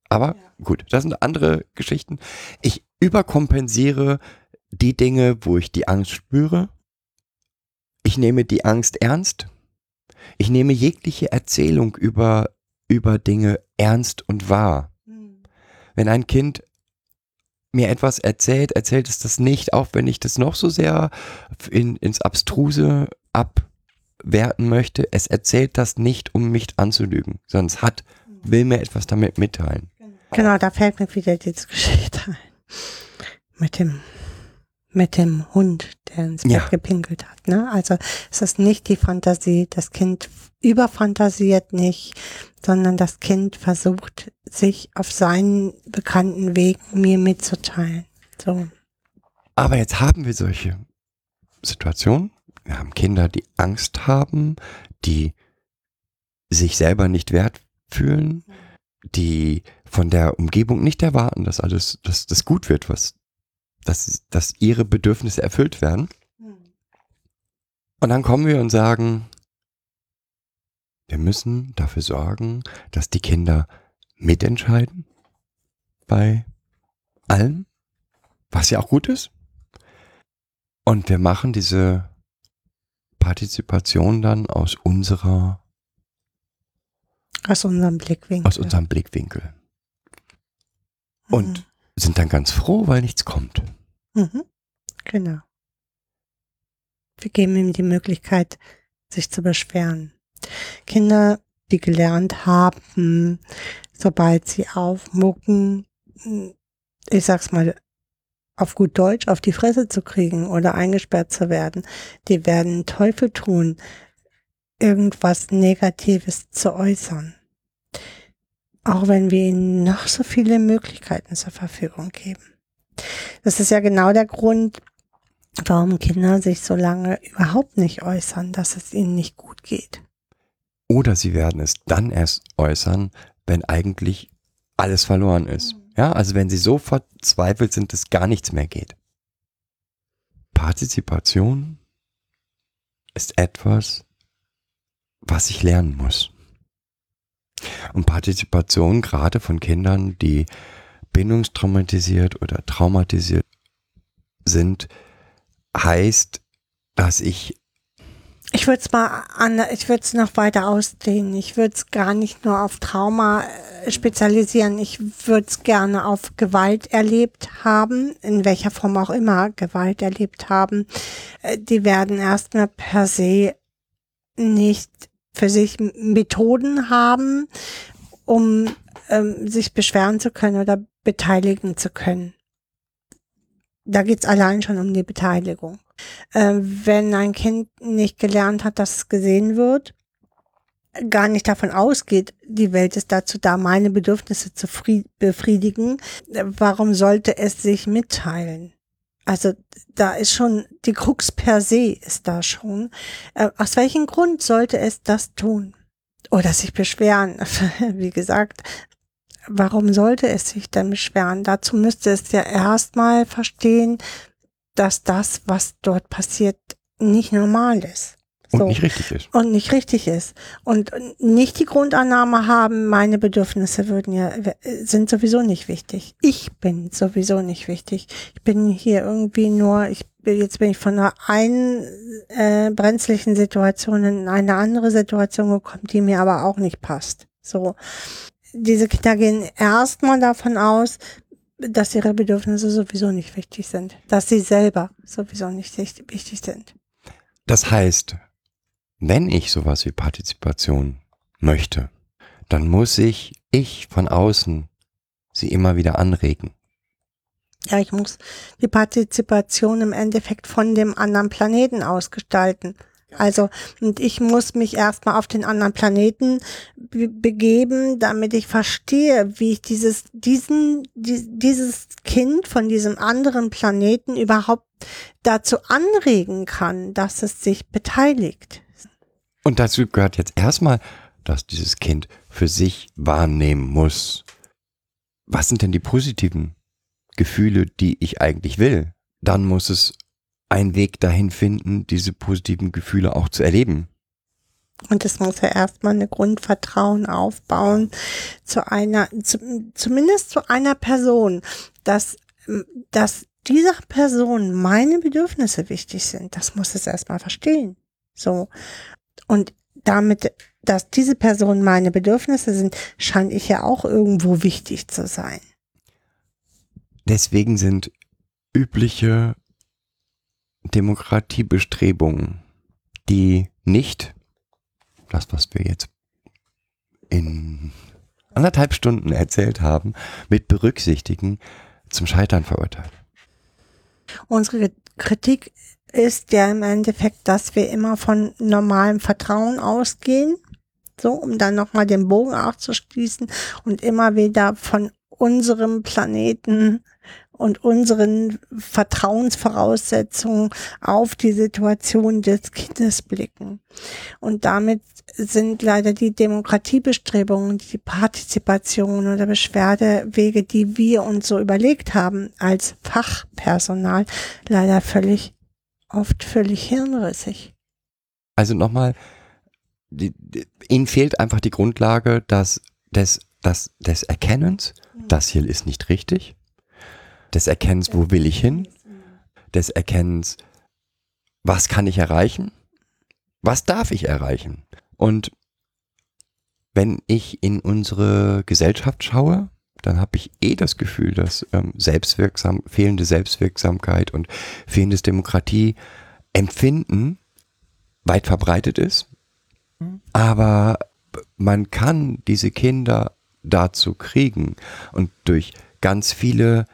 S3: Aber gut, das sind andere Geschichten. Ich überkompensiere die Dinge, wo ich die Angst spüre. Ich nehme die Angst ernst. Ich nehme jegliche Erzählung über, über Dinge ernst und wahr. Wenn ein Kind mir etwas erzählt, erzählt es das nicht, auch wenn ich das noch so sehr in, ins Abstruse abwerten möchte. Es erzählt das nicht, um mich anzulügen, es hat, will mir etwas damit mitteilen.
S4: Genau, da fällt mir wieder diese Geschichte ein. Mit dem, mit dem Hund, der ins Bett
S3: Ja.
S4: gepinkelt hat. Ne? Also es ist nicht die Fantasie, das Kind überfantasiert nicht, sondern das Kind versucht, sich auf seinen bekannten Weg mir mitzuteilen. So.
S3: Aber jetzt haben wir solche Situationen. Wir haben Kinder, die Angst haben, die sich selber nicht wert fühlen, die von der Umgebung nicht erwarten, dass alles, dass das gut wird, was, dass, dass ihre Bedürfnisse erfüllt werden. Und dann kommen wir und sagen, wir müssen dafür sorgen, dass die Kinder mitentscheiden bei allem, was ja auch gut ist. Und wir machen diese Partizipation dann aus unserer,
S4: Aus unserem Blickwinkel.
S3: aus unserem Blickwinkel. Und sind dann ganz froh, weil nichts kommt.
S4: Mhm. Genau. Wir geben ihm die Möglichkeit, sich zu beschweren. Kinder, die gelernt haben, sobald sie aufmucken, ich sag's mal auf gut Deutsch, auf die Fresse zu kriegen oder eingesperrt zu werden, die werden Teufel tun, irgendwas Negatives zu äußern. Auch wenn wir ihnen noch so viele Möglichkeiten zur Verfügung geben. Das ist ja genau der Grund, warum Kinder sich so lange überhaupt nicht äußern, dass es ihnen nicht gut geht.
S3: Oder sie werden es dann erst äußern, wenn eigentlich alles verloren ist. Ja, also wenn sie so verzweifelt sind, dass gar nichts mehr geht. Partizipation ist etwas, was ich lernen muss. Und Partizipation gerade von Kindern, die bindungstraumatisiert oder traumatisiert sind, heißt, dass ich
S4: Ich würde es mal an, ich würde es noch weiter ausdehnen. Ich würde es gar nicht nur auf Trauma äh, spezialisieren. Ich würde es gerne auf Gewalt erlebt haben, in welcher Form auch immer Gewalt erlebt haben. Äh, Die werden erstmal per se nicht für sich Methoden haben, um ähm, sich beschweren zu können oder beteiligen zu können. Da geht's allein schon um die Beteiligung äh, wenn ein Kind nicht gelernt hat, dass es gesehen wird, gar nicht davon ausgeht, die Welt ist dazu da, meine Bedürfnisse zu befriedigen, warum sollte es sich mitteilen? Also da ist schon, die Krux per se ist da schon. Äh, aus welchem Grund sollte es das tun? Oder sich beschweren? Wie gesagt, warum sollte es sich denn beschweren? Dazu müsste es ja erstmal verstehen, dass das, was dort passiert, nicht normal ist.
S3: So. Und nicht richtig ist.
S4: Und nicht richtig ist. Und nicht die Grundannahme haben, meine Bedürfnisse würden ja, sind sowieso nicht wichtig. Ich bin sowieso nicht wichtig. Ich bin hier irgendwie nur, ich jetzt bin ich von einer einen äh, brenzlichen Situation in eine andere Situation gekommen, die mir aber auch nicht passt. So. Diese Kinder gehen erstmal davon aus, dass ihre Bedürfnisse sowieso nicht wichtig sind. Dass sie selber sowieso nicht wichtig sind.
S3: Das heißt, wenn ich sowas wie Partizipation möchte, dann muss ich, ich von außen, sie immer wieder anregen.
S4: Ja, ich muss die Partizipation im Endeffekt von dem anderen Planeten ausgestalten. Also, und ich muss mich erstmal auf den anderen Planeten be begeben, damit ich verstehe, wie ich dieses, diesen, die, dieses Kind von diesem anderen Planeten überhaupt dazu anregen kann, dass es sich beteiligt.
S3: Und dazu gehört jetzt erstmal, dass dieses Kind für sich wahrnehmen muss. Was sind denn die positiven Gefühle, die ich eigentlich will? Dann muss es einen Weg dahin finden, diese positiven Gefühle auch zu erleben.
S4: Und es muss ja erstmal eine Grundvertrauen aufbauen zu einer, zu, zumindest zu einer Person, dass, dass dieser Person meine Bedürfnisse wichtig sind. Das muss es erstmal verstehen. So. Und damit, dass diese Personen meine Bedürfnisse sind, scheine ich ja auch irgendwo wichtig zu sein.
S3: Deswegen sind übliche Demokratiebestrebungen, die nicht das, was wir jetzt in anderthalb Stunden erzählt haben, mit berücksichtigen, zum Scheitern verurteilt.
S4: Unsere Kritik ist ja im Endeffekt, dass wir immer von normalem Vertrauen ausgehen, so, um dann nochmal den Bogen aufzuschließen und immer wieder von unserem Planeten und unseren Vertrauensvoraussetzungen auf die Situation des Kindes blicken. Und damit sind leider die Demokratiebestrebungen, die Partizipation oder Beschwerdewege, die wir uns so überlegt haben als Fachpersonal, leider völlig oft völlig hirnrissig.
S3: Also nochmal, ihnen fehlt einfach die Grundlage dass des, des, des Erkennens, mhm. das hier ist nicht richtig, des Erkennens, wo will ich hin, des Erkennens, was kann ich erreichen, was darf ich erreichen. Und wenn ich in unsere Gesellschaft schaue, dann habe ich eh das Gefühl, dass ähm, Selbstwirksam, fehlende Selbstwirksamkeit und fehlendes Demokratieempfinden weit verbreitet ist. Aber man kann diese Kinder dazu kriegen und durch ganz viele,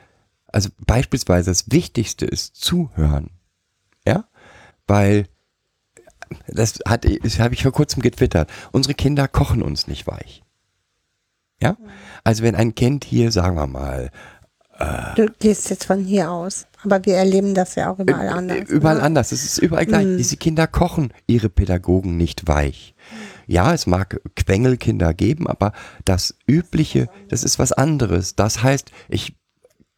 S3: also beispielsweise das Wichtigste ist zuhören. Ja, weil das hat, das habe ich vor kurzem getwittert. Unsere Kinder kochen uns nicht weich. Ja? Also wenn ein Kind hier, sagen wir mal,
S4: äh, Du gehst jetzt von hier aus, aber wir erleben das ja auch überall anders.
S3: Überall oder? anders, es ist überall gleich. Mm. Diese Kinder kochen ihre Pädagogen nicht weich. Ja, es mag Quengelkinder geben, aber das Übliche, das ist was anderes. Das heißt, ich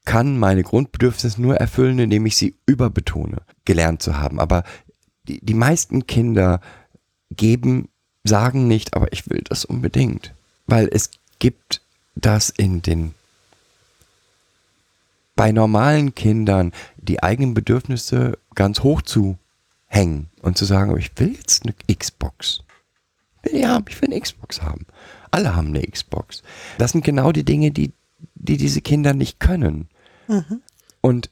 S3: kann meine Grundbedürfnisse nur erfüllen, indem ich sie überbetone, gelernt zu haben. Aber die, die meisten Kinder geben, sagen nicht, aber ich will das unbedingt. Weil es gibt das in den bei normalen Kindern die eigenen Bedürfnisse ganz hoch zu hängen und zu sagen, ich will jetzt eine Xbox. Ich will, ja, ich will eine Xbox haben. Alle haben eine Xbox. Das sind genau die Dinge, die, die diese Kinder nicht können. Mhm. Und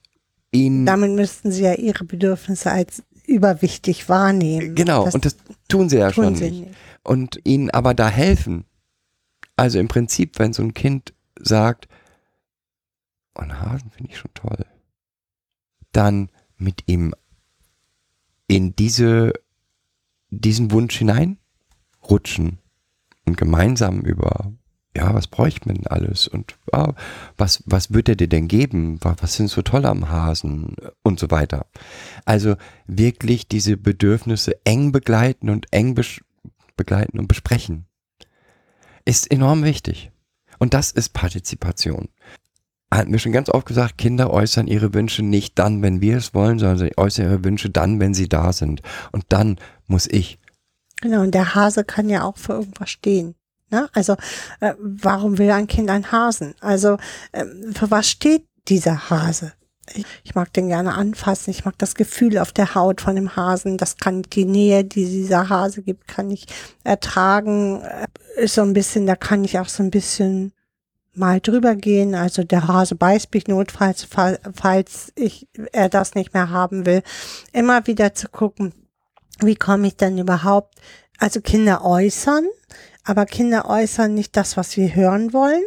S3: ihnen.
S4: Damit müssten sie ja ihre Bedürfnisse als überwichtig wahrnehmen.
S3: Genau, das und das tun sie ja tun schon sie nicht. nicht. Und ihnen aber da helfen, also im Prinzip, wenn so ein Kind sagt, oh, einen Hasen finde ich schon toll, dann mit ihm in diese, diesen Wunsch hineinrutschen und gemeinsam über, ja, was bräuchte man denn alles und ja, was, was wird er dir denn geben? Was, sind so toll am Hasen und so weiter. Also wirklich diese Bedürfnisse eng begleiten und eng begleiten und besprechen. Ist enorm wichtig. Und das ist Partizipation. Hatten wir schon ganz oft gesagt, Kinder äußern ihre Wünsche nicht dann, wenn wir es wollen, sondern sie äußern ihre Wünsche dann, wenn sie da sind. Und dann muss ich.
S4: Genau, und der Hase kann ja auch für irgendwas stehen. Ne? Also, äh, warum will ein Kind einen Hasen? Also, ähm, für was steht dieser Hase? Ich, ich mag den gerne anfassen. Ich mag das Gefühl auf der Haut von dem Hasen. Das kann die Nähe, die dieser Hase gibt, kann ich ertragen. Äh, Ist so ein bisschen, da kann ich auch so ein bisschen mal drüber gehen. Also der Hase beißt mich notfalls, fall- falls ich, er das nicht mehr haben will. Immer wieder zu gucken, wie komme ich denn überhaupt, also Kinder äußern, aber Kinder äußern nicht das, was wir hören wollen.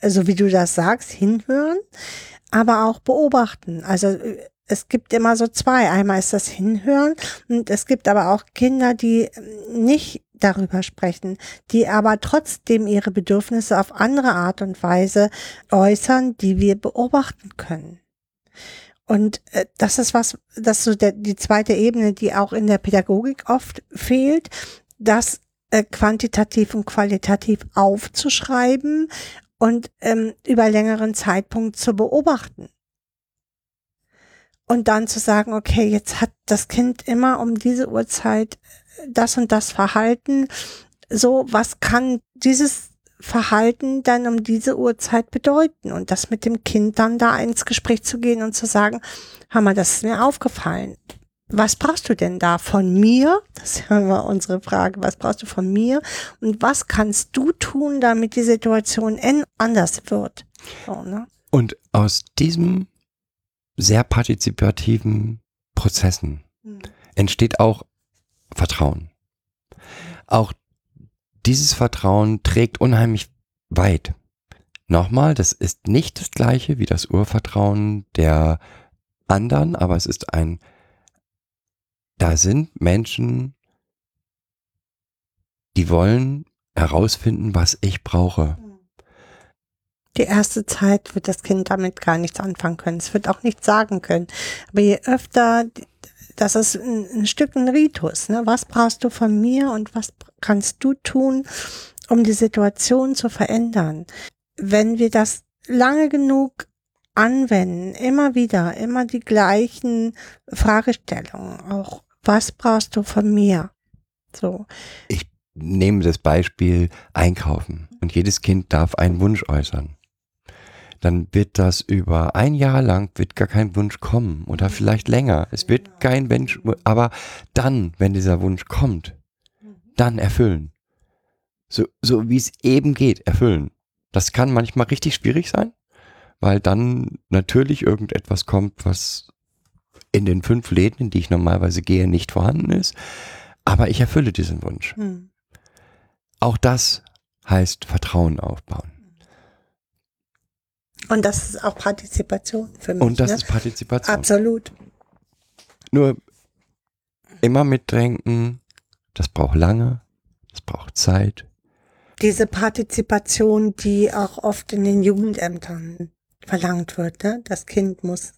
S4: Also wie du das sagst, hinhören, aber auch beobachten. Also es gibt immer so zwei. Einmal ist das Hinhören und es gibt aber auch Kinder, die nicht darüber sprechen, die aber trotzdem ihre Bedürfnisse auf andere Art und Weise äußern, die wir beobachten können. Und äh, das ist was, das ist so der, die zweite Ebene, die auch in der Pädagogik oft fehlt, das äh, quantitativ und qualitativ aufzuschreiben und ähm, über längeren Zeitpunkt zu beobachten. Und dann zu sagen, okay, jetzt hat das Kind immer um diese Uhrzeit äh, das und das Verhalten. So, was kann dieses Verhalten dann um diese Uhrzeit bedeuten? Und das mit dem Kind dann da ins Gespräch zu gehen und zu sagen, Hammer, das ist mir aufgefallen. Was brauchst du denn da von mir? Das ist ja immer unsere Frage. Was brauchst du von mir? Und was kannst du tun, damit die Situation anders wird? So, ne?
S3: Und aus diesem sehr partizipativen Prozessen entsteht auch Vertrauen. Auch dieses Vertrauen trägt unheimlich weit. Nochmal, das ist nicht das gleiche wie das Urvertrauen der anderen, aber es ist ein, da sind Menschen, die wollen herausfinden, was ich brauche.
S4: Die erste Zeit wird das Kind damit gar nichts anfangen können. Es wird auch nichts sagen können. Aber je öfter, das ist ein, ein Stück ein Ritus. Ne? Was brauchst du von mir und was kannst du tun, um die Situation zu verändern? Wenn wir das lange genug anwenden, immer wieder, immer die gleichen Fragestellungen, auch was brauchst du von mir? So.
S3: Ich nehme das Beispiel Einkaufen und jedes Kind darf einen Wunsch äußern. Dann wird das über ein Jahr lang wird gar kein Wunsch kommen oder vielleicht länger. Es wird kein Wunsch, aber dann, wenn dieser Wunsch kommt, dann erfüllen. So, so wie es eben geht, erfüllen. Das kann manchmal richtig schwierig sein, weil dann natürlich irgendetwas kommt, was in den fünf Läden, in die ich normalerweise gehe, nicht vorhanden ist. Aber ich erfülle diesen Wunsch.
S4: Hm.
S3: Auch das heißt Vertrauen aufbauen.
S4: Und das ist auch Partizipation für mich.
S3: Und das
S4: ne?
S3: ist Partizipation.
S4: Absolut.
S3: Nur immer mitdenken, das braucht lange, das braucht Zeit.
S4: Diese Partizipation, die auch oft in den Jugendämtern verlangt wird. Ne? Das Kind muss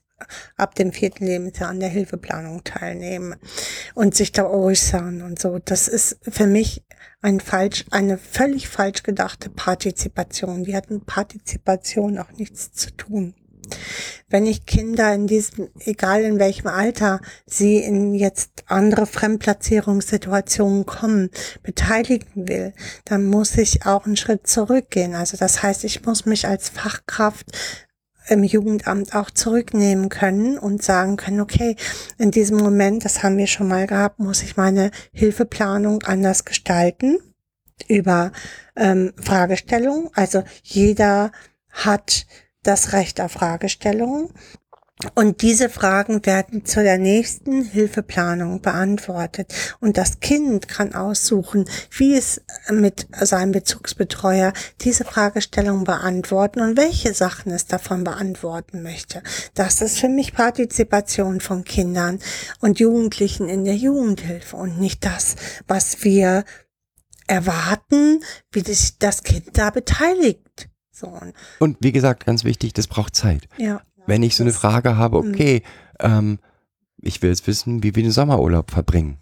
S4: ab dem vierten Lebensjahr an der Hilfeplanung teilnehmen und sich da äußern und so. Das ist für mich ein falsch, eine völlig falsch gedachte Partizipation. Die hat mit Partizipation auch nichts zu tun. Wenn ich Kinder in diesem, egal in welchem Alter, sie in jetzt andere Fremdplatzierungssituationen kommen, beteiligen will, dann muss ich auch einen Schritt zurückgehen. Also das heißt, ich muss mich als Fachkraft im Jugendamt auch zurücknehmen können und sagen können, okay, in diesem Moment, das haben wir schon mal gehabt, muss ich meine Hilfeplanung anders gestalten über ähm, Fragestellungen. Also jeder hat das Recht auf Fragestellungen. Und diese Fragen werden zu der nächsten Hilfeplanung beantwortet. Und das Kind kann aussuchen, wie es mit seinem Bezugsbetreuer diese Fragestellung beantworten und welche Sachen es davon beantworten möchte. Das ist für mich Partizipation von Kindern und Jugendlichen in der Jugendhilfe und nicht das, was wir erwarten, wie sich das Kind da beteiligt. So, und-
S3: Und wie gesagt, ganz wichtig, das braucht Zeit.
S4: ja.
S3: Wenn ich so eine Frage habe,
S4: Mhm.
S3: okay, ähm, ich will jetzt wissen, wie wir den Sommerurlaub verbringen.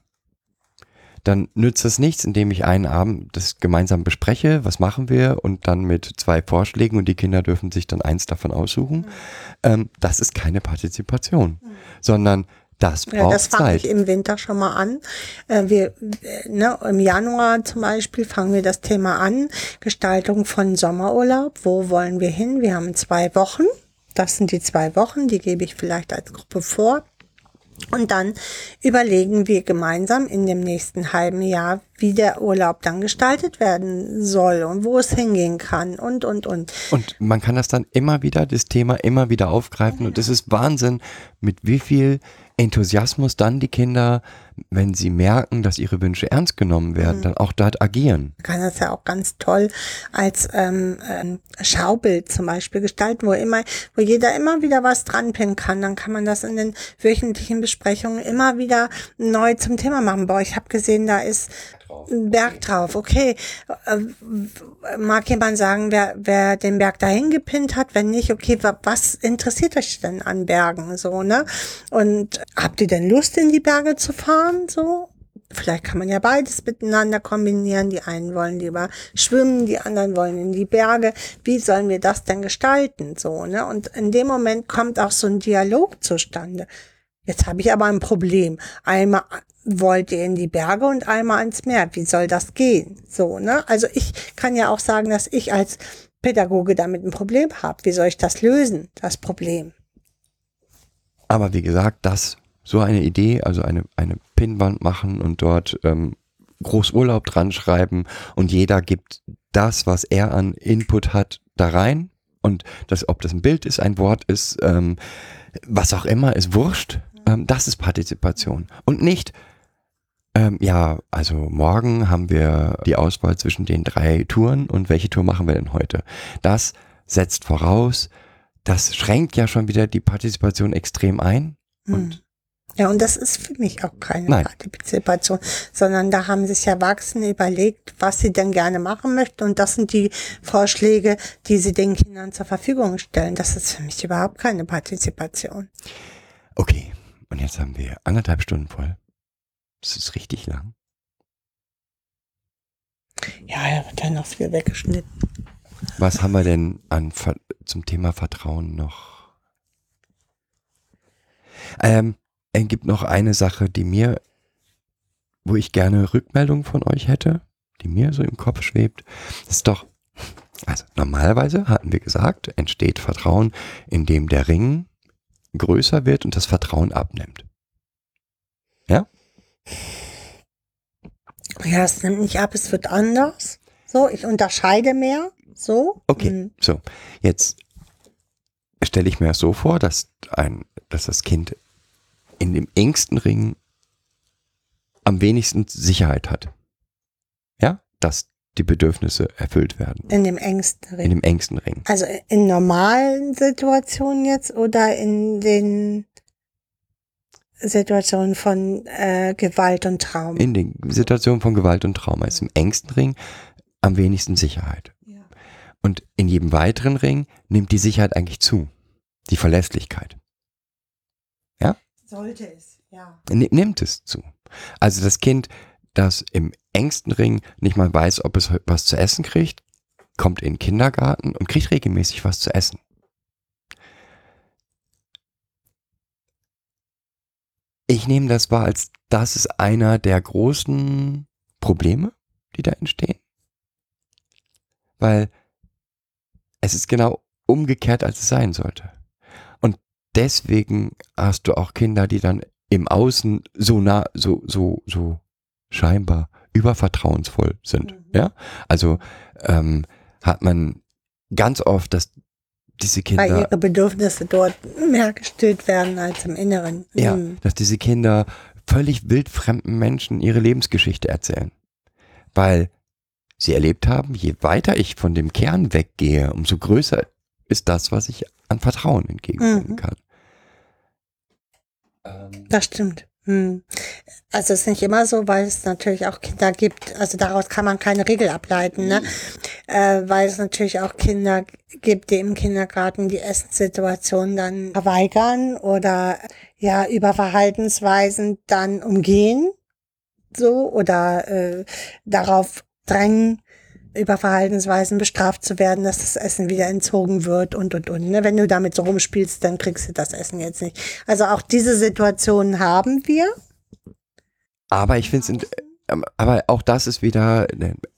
S3: Dann nützt das nichts, indem ich einen Abend das gemeinsam bespreche, was machen wir und dann mit zwei Vorschlägen und die Kinder dürfen sich dann eins davon aussuchen.
S4: Mhm.
S3: Ähm, das ist keine Partizipation, sondern das braucht
S4: Ja, das fange
S3: Zeit.
S4: ich im Winter schon mal an. Äh, wir, ne, Im Januar zum Beispiel fangen wir das Thema an. Gestaltung von Sommerurlaub. Wo wollen wir hin? Wir haben zwei Wochen. Das sind die zwei Wochen. Die gebe ich vielleicht als Gruppe vor. Und dann überlegen wir gemeinsam in dem nächsten halben Jahr, wie der Urlaub dann gestaltet werden soll und wo es hingehen kann und, und, und.
S3: Und man kann das dann immer wieder, das Thema immer wieder aufgreifen. Und es ist Wahnsinn, mit wie viel Enthusiasmus dann die Kinder, wenn sie merken, dass ihre Wünsche ernst genommen werden, dann auch dort agieren.
S4: Man kann das ja auch ganz toll als ähm, ähm, Schaubild zum Beispiel gestalten, wo immer, wo jeder immer wieder was dranpinnen kann. Dann kann man das in den wöchentlichen Besprechungen immer wieder neu zum Thema machen. Boah, ich habe gesehen, da ist ein Berg drauf. Okay, äh, mag jemand sagen, wer, wer den Berg dahin gepinnt hat? Wenn nicht, okay, wa, was interessiert euch denn an Bergen? So, ne? Und habt ihr denn Lust, in die Berge zu fahren? So? Vielleicht kann man ja beides miteinander kombinieren. Die einen wollen lieber schwimmen, die anderen wollen in die Berge. Wie sollen wir das denn gestalten? So, ne? Und in dem Moment kommt auch so ein Dialog zustande. Jetzt habe ich aber ein Problem. Einmal wollt ihr in die Berge und einmal ans Meer. Wie soll das gehen? So, ne? Also ich kann ja auch sagen, dass ich als Pädagoge damit ein Problem habe. Wie soll ich das lösen, das Problem?
S3: Aber wie gesagt, das, so eine Idee, also eine, eine Pinnwand machen und dort ähm, Großurlaub dran schreiben und jeder gibt das, was er an Input hat, da rein. Und das, ob das ein Bild ist, ein Wort ist, ähm, was auch immer, ist wurscht. Ähm, das ist Partizipation. Und nicht, ähm, ja, also morgen haben wir die Auswahl zwischen den drei Touren und welche Tour machen wir denn heute? Das setzt voraus, das schränkt ja schon wieder die Partizipation extrem ein. Und
S4: Ja, und das ist für mich auch keine
S3: Nein.
S4: Partizipation, sondern da haben sich Erwachsene überlegt, was sie denn gerne machen möchten. Und das sind die Vorschläge, die sie den Kindern zur Verfügung stellen. Das ist für mich überhaupt keine Partizipation.
S3: okay, und jetzt haben wir anderthalb Stunden voll. Das ist richtig lang.
S4: Ja, da wird dann noch viel weggeschnitten.
S3: Was haben wir denn an zum Thema Vertrauen noch? Ähm, es gibt noch eine Sache, die mir, wo ich gerne Rückmeldung von euch hätte, die mir so im Kopf schwebt. Das ist doch, also normalerweise hatten wir gesagt, entsteht Vertrauen, indem der Ring größer wird und das Vertrauen abnimmt.
S4: Ja, es nimmt nicht ab, es wird anders. So, ich unterscheide mehr. So.
S3: Okay,
S4: Mhm.
S3: so. Jetzt stelle ich mir so vor, dass ein, dass das Kind in dem engsten Ring am wenigsten Sicherheit hat. Ja, dass die Bedürfnisse erfüllt werden.
S4: In dem engsten
S3: In
S4: Ring.
S3: dem engsten Ring.
S4: Also in normalen Situationen jetzt oder in den Situationen von äh, Gewalt und Trauma?
S3: In den Situationen von Gewalt und Trauma ist im engsten Ring am wenigsten Sicherheit.
S4: Ja.
S3: Und in jedem weiteren Ring nimmt die Sicherheit eigentlich zu. Die Verlässlichkeit.
S4: Sollte es, ja.
S3: Ni- nimmt es zu. Also das Kind, das im engsten Ring nicht mal weiß, ob es was zu essen kriegt, kommt in den Kindergarten und kriegt regelmäßig was zu essen. Ich nehme das wahr, als das ist einer der großen Probleme, die da entstehen. Weil es ist genau umgekehrt, als es sein sollte. Und deswegen hast du auch Kinder, die dann im Außen so nah, so, so, so scheinbar übervertrauensvoll sind.
S4: Mhm.
S3: Ja, also ähm, hat man ganz oft, dass diese
S4: Weil
S3: Kinder,
S4: ihre Bedürfnisse dort mehr gestillt werden als im Inneren.
S3: ja,
S4: Mhm.
S3: dass diese Kinder völlig wildfremden Menschen ihre Lebensgeschichte erzählen, weil sie erlebt haben, je weiter ich von dem Kern weggehe, umso größer ist das, was ich an Vertrauen entgegenbringen
S4: Mhm.
S3: kann. Ähm,
S4: Das stimmt. Hm. Also es ist nicht immer so, weil es natürlich auch Kinder gibt, also daraus kann man keine Regel ableiten, ne? Äh, weil es natürlich auch Kinder gibt, die im Kindergarten die Essenssituation dann verweigern oder ja über Verhaltensweisen dann umgehen, so oder äh, darauf drängen, über Verhaltensweisen bestraft zu werden, dass das Essen wieder entzogen wird und und und. Ne? Wenn du damit so rumspielst, dann kriegst du das Essen jetzt nicht. Also auch diese Situationen haben wir.
S3: Aber ich finde es, aber auch das ist wieder,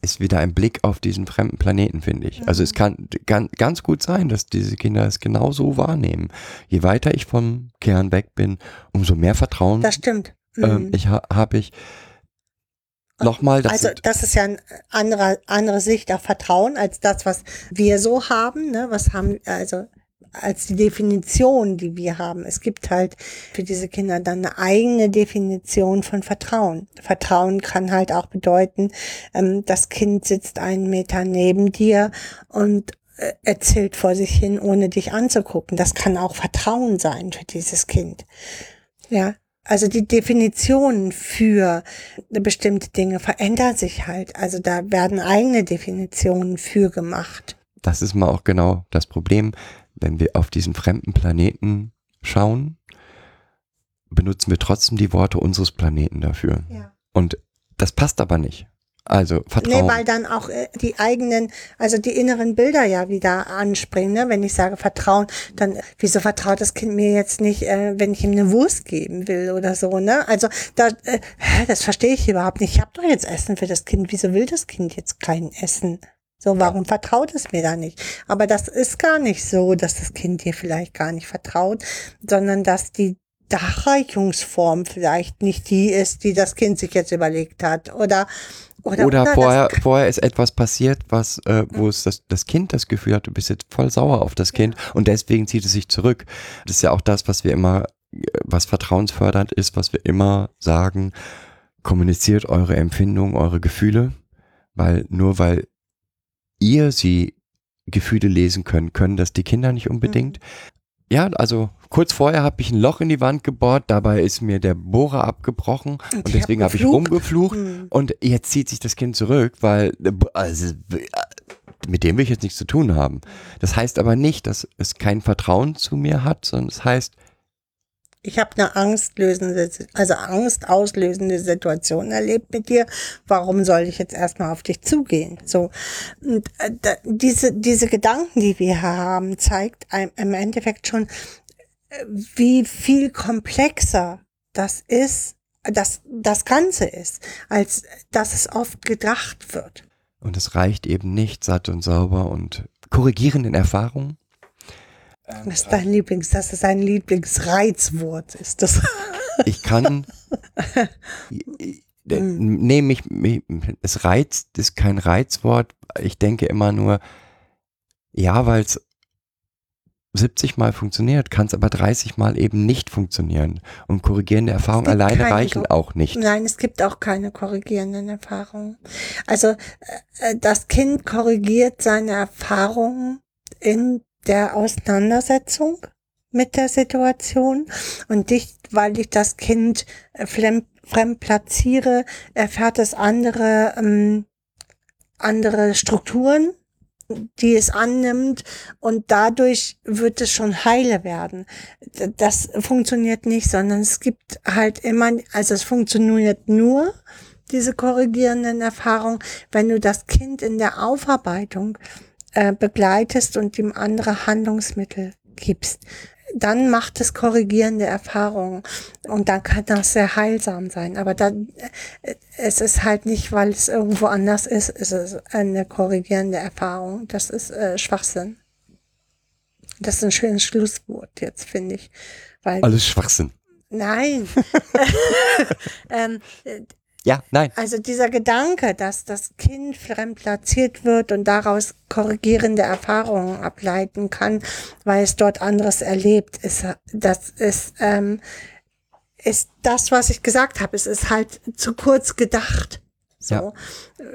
S3: ist wieder ein Blick auf diesen fremden Planeten, finde ich. Also es kann ganz, ganz gut sein, dass diese Kinder es genauso wahrnehmen. Je weiter ich vom Kern weg bin, umso mehr Vertrauen
S4: Das stimmt.
S3: ähm,
S4: Mhm.
S3: ich ha, habe ich. Nochmal, das
S4: also das ist ja eine andere, andere Sicht auf Vertrauen als das, was wir so haben. Ne? Was haben, also als die Definition, die wir haben. Es gibt halt für diese Kinder dann eine eigene Definition von Vertrauen. Vertrauen kann halt auch bedeuten, ähm, das Kind sitzt einen Meter neben dir und äh, erzählt vor sich hin, ohne dich anzugucken. Das kann auch Vertrauen sein für dieses Kind. Ja, also die Definitionen für bestimmte Dinge verändern sich halt. Also da werden eigene Definitionen für gemacht.
S3: das ist mal auch genau das Problem, wenn wir auf diesen fremden Planeten schauen, benutzen wir trotzdem die Worte unseres Planeten dafür.
S4: Ja.
S3: Und das passt aber nicht. Also Vertrauen.
S4: Nee, weil dann auch äh, die eigenen, also die inneren Bilder ja wieder anspringen. Ne? Wenn ich sage Vertrauen, dann wieso vertraut das Kind mir jetzt nicht, äh, wenn ich ihm eine Wurst geben will oder so, ne? Also da, äh, das verstehe ich überhaupt nicht. Ich habe doch jetzt Essen für das Kind. Wieso will das Kind jetzt kein Essen? So, warum vertraut es mir da nicht? Aber das ist gar nicht so, dass das Kind dir vielleicht gar nicht vertraut, sondern dass die Darreichungsform vielleicht nicht die ist, die das Kind sich jetzt überlegt hat. Oder, oder,
S3: Oder,
S4: das
S3: vorher, vorher ist etwas passiert, was, äh, wo es das, das Kind das Gefühl hat, du bist jetzt voll sauer auf das Kind und deswegen zieht es sich zurück. Das ist ja auch das, was wir immer, was vertrauensfördernd ist, was wir immer sagen, kommuniziert eure Empfindungen, eure Gefühle, weil nur weil ihr sie Gefühle lesen könnt, können das die Kinder nicht unbedingt. Ja, also kurz vorher habe ich ein Loch in die Wand gebohrt, dabei ist mir der Bohrer abgebrochen und,
S4: ich
S3: deswegen
S4: hab
S3: habe ich
S4: geflucht.
S3: rumgeflucht
S4: Hm.
S3: und jetzt zieht sich das Kind zurück, weil äh, also, äh, mit dem will ich jetzt nichts zu tun haben. Das heißt aber nicht, dass es kein Vertrauen zu mir hat, sondern es heißt,
S4: Ich habe eine angstlösende, also angstauslösende Situation erlebt mit dir. Warum soll ich jetzt erstmal auf dich zugehen? So, und äh, diese diese Gedanken, die wir haben, zeigt einem im Endeffekt schon, äh, wie viel komplexer das ist, das das Ganze ist, als dass es oft gedacht wird.
S3: und es reicht eben nicht satt und sauber und korrigierenden Erfahrungen.
S4: Das ist dein Lieblings, das ist ein Lieblingsreizwort, ist das.
S3: Ich kann, äh, nee, mich, mich, es reizt, ist kein Reizwort. Ich denke immer nur, ja, weil es 70 Mal funktioniert, kann es aber 30 Mal eben nicht funktionieren. Und korrigierende Erfahrungen alleine reichen
S4: Ko-
S3: auch nicht.
S4: Nein, es gibt auch keine korrigierenden Erfahrungen. Also äh, äh, das Kind korrigiert seine Erfahrungen in der Auseinandersetzung mit der Situation und nicht, weil ich das Kind äh, fremd, platziere, erfährt es andere, ähm, andere Strukturen, die es annimmt und dadurch wird es schon heile werden. Das funktioniert nicht, sondern es gibt halt immer, also es funktioniert nur, diese korrigierenden Erfahrungen, wenn du das Kind in der Aufarbeitung äh, begleitest und ihm andere Handlungsmittel gibst. Dann macht es korrigierende Erfahrungen und dann kann das sehr heilsam sein. Aber dann, äh, es ist halt nicht, weil es irgendwo anders ist, es ist eine korrigierende Erfahrung. Das ist äh, Schwachsinn. Das ist ein schönes Schlusswort jetzt, finde ich. Weil,
S3: Alles Schwachsinn.
S4: nein. ähm,
S3: Ja, nein.
S4: also dieser Gedanke, dass das Kind fremd platziert wird und daraus korrigierende Erfahrungen ableiten kann, weil es dort anderes erlebt, ist, das ist, ähm, ist das, was ich gesagt habe. Es ist halt zu kurz gedacht. So,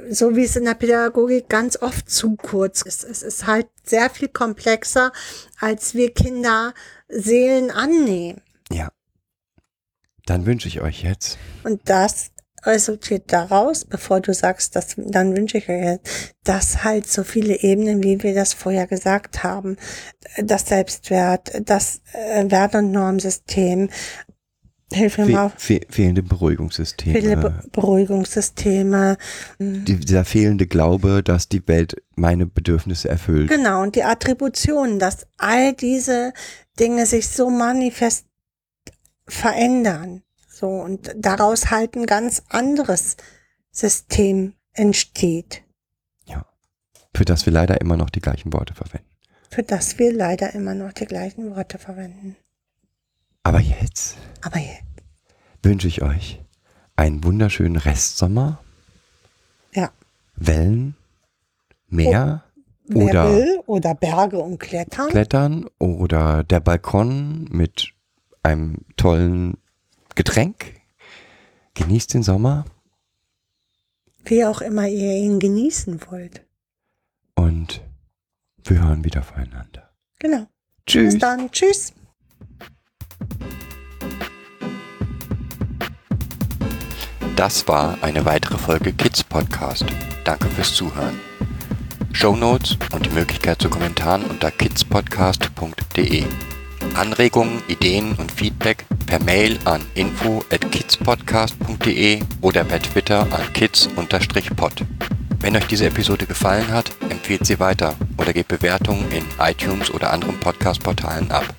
S4: so wie es in der Pädagogik ganz oft zu kurz ist. Es ist halt sehr viel komplexer, als wir Kinder Seelen annehmen.
S3: Ja. Dann wünsche ich euch jetzt.
S4: Und das resultiert daraus, bevor du sagst, dass, dann wünsche ich euch, dass halt so viele Ebenen, wie wir das vorher gesagt haben, das Selbstwert, das äh, Wert- und Normsystem, hilf mir
S3: Fe
S4: mal,
S3: fe fehlende Beruhigungssysteme.
S4: viele Be Beruhigungssysteme,
S3: die, dieser fehlende Glaube, dass die Welt meine Bedürfnisse erfüllt.
S4: genau, und die Attributionen, dass all diese Dinge sich so manifest verändern. So, und daraus halt ein ganz anderes System entsteht,
S3: Ja. Für das wir leider immer noch die gleichen Worte verwenden.
S4: für das wir leider immer noch die gleichen Worte verwenden.
S3: Aber jetzt
S4: Aber jetzt,
S3: wünsche ich euch einen wunderschönen Restsommer,
S4: ja,
S3: Wellen, Meer
S4: wer
S3: oder
S4: will oder Berge und Klettern,
S3: Klettern oder der Balkon mit einem tollen Getränk. Genießt den Sommer
S4: wie auch immer ihr ihn genießen wollt.
S3: und wir hören wieder voneinander.
S4: Genau.
S3: Tschüss.
S4: Bis dann. Tschüss.
S3: Das war eine weitere Folge Kids Podcast. Danke fürs Zuhören. Show Notes und die Möglichkeit zu Kommentaren unter kidspodcast.de. Anregungen, Ideen und Feedback per Mail an info at kidspodcast.de oder per Twitter an kids-pod. Wenn euch diese Episode gefallen hat, empfehlt sie weiter oder gebt Bewertungen in iTunes oder anderen Podcast-Portalen ab.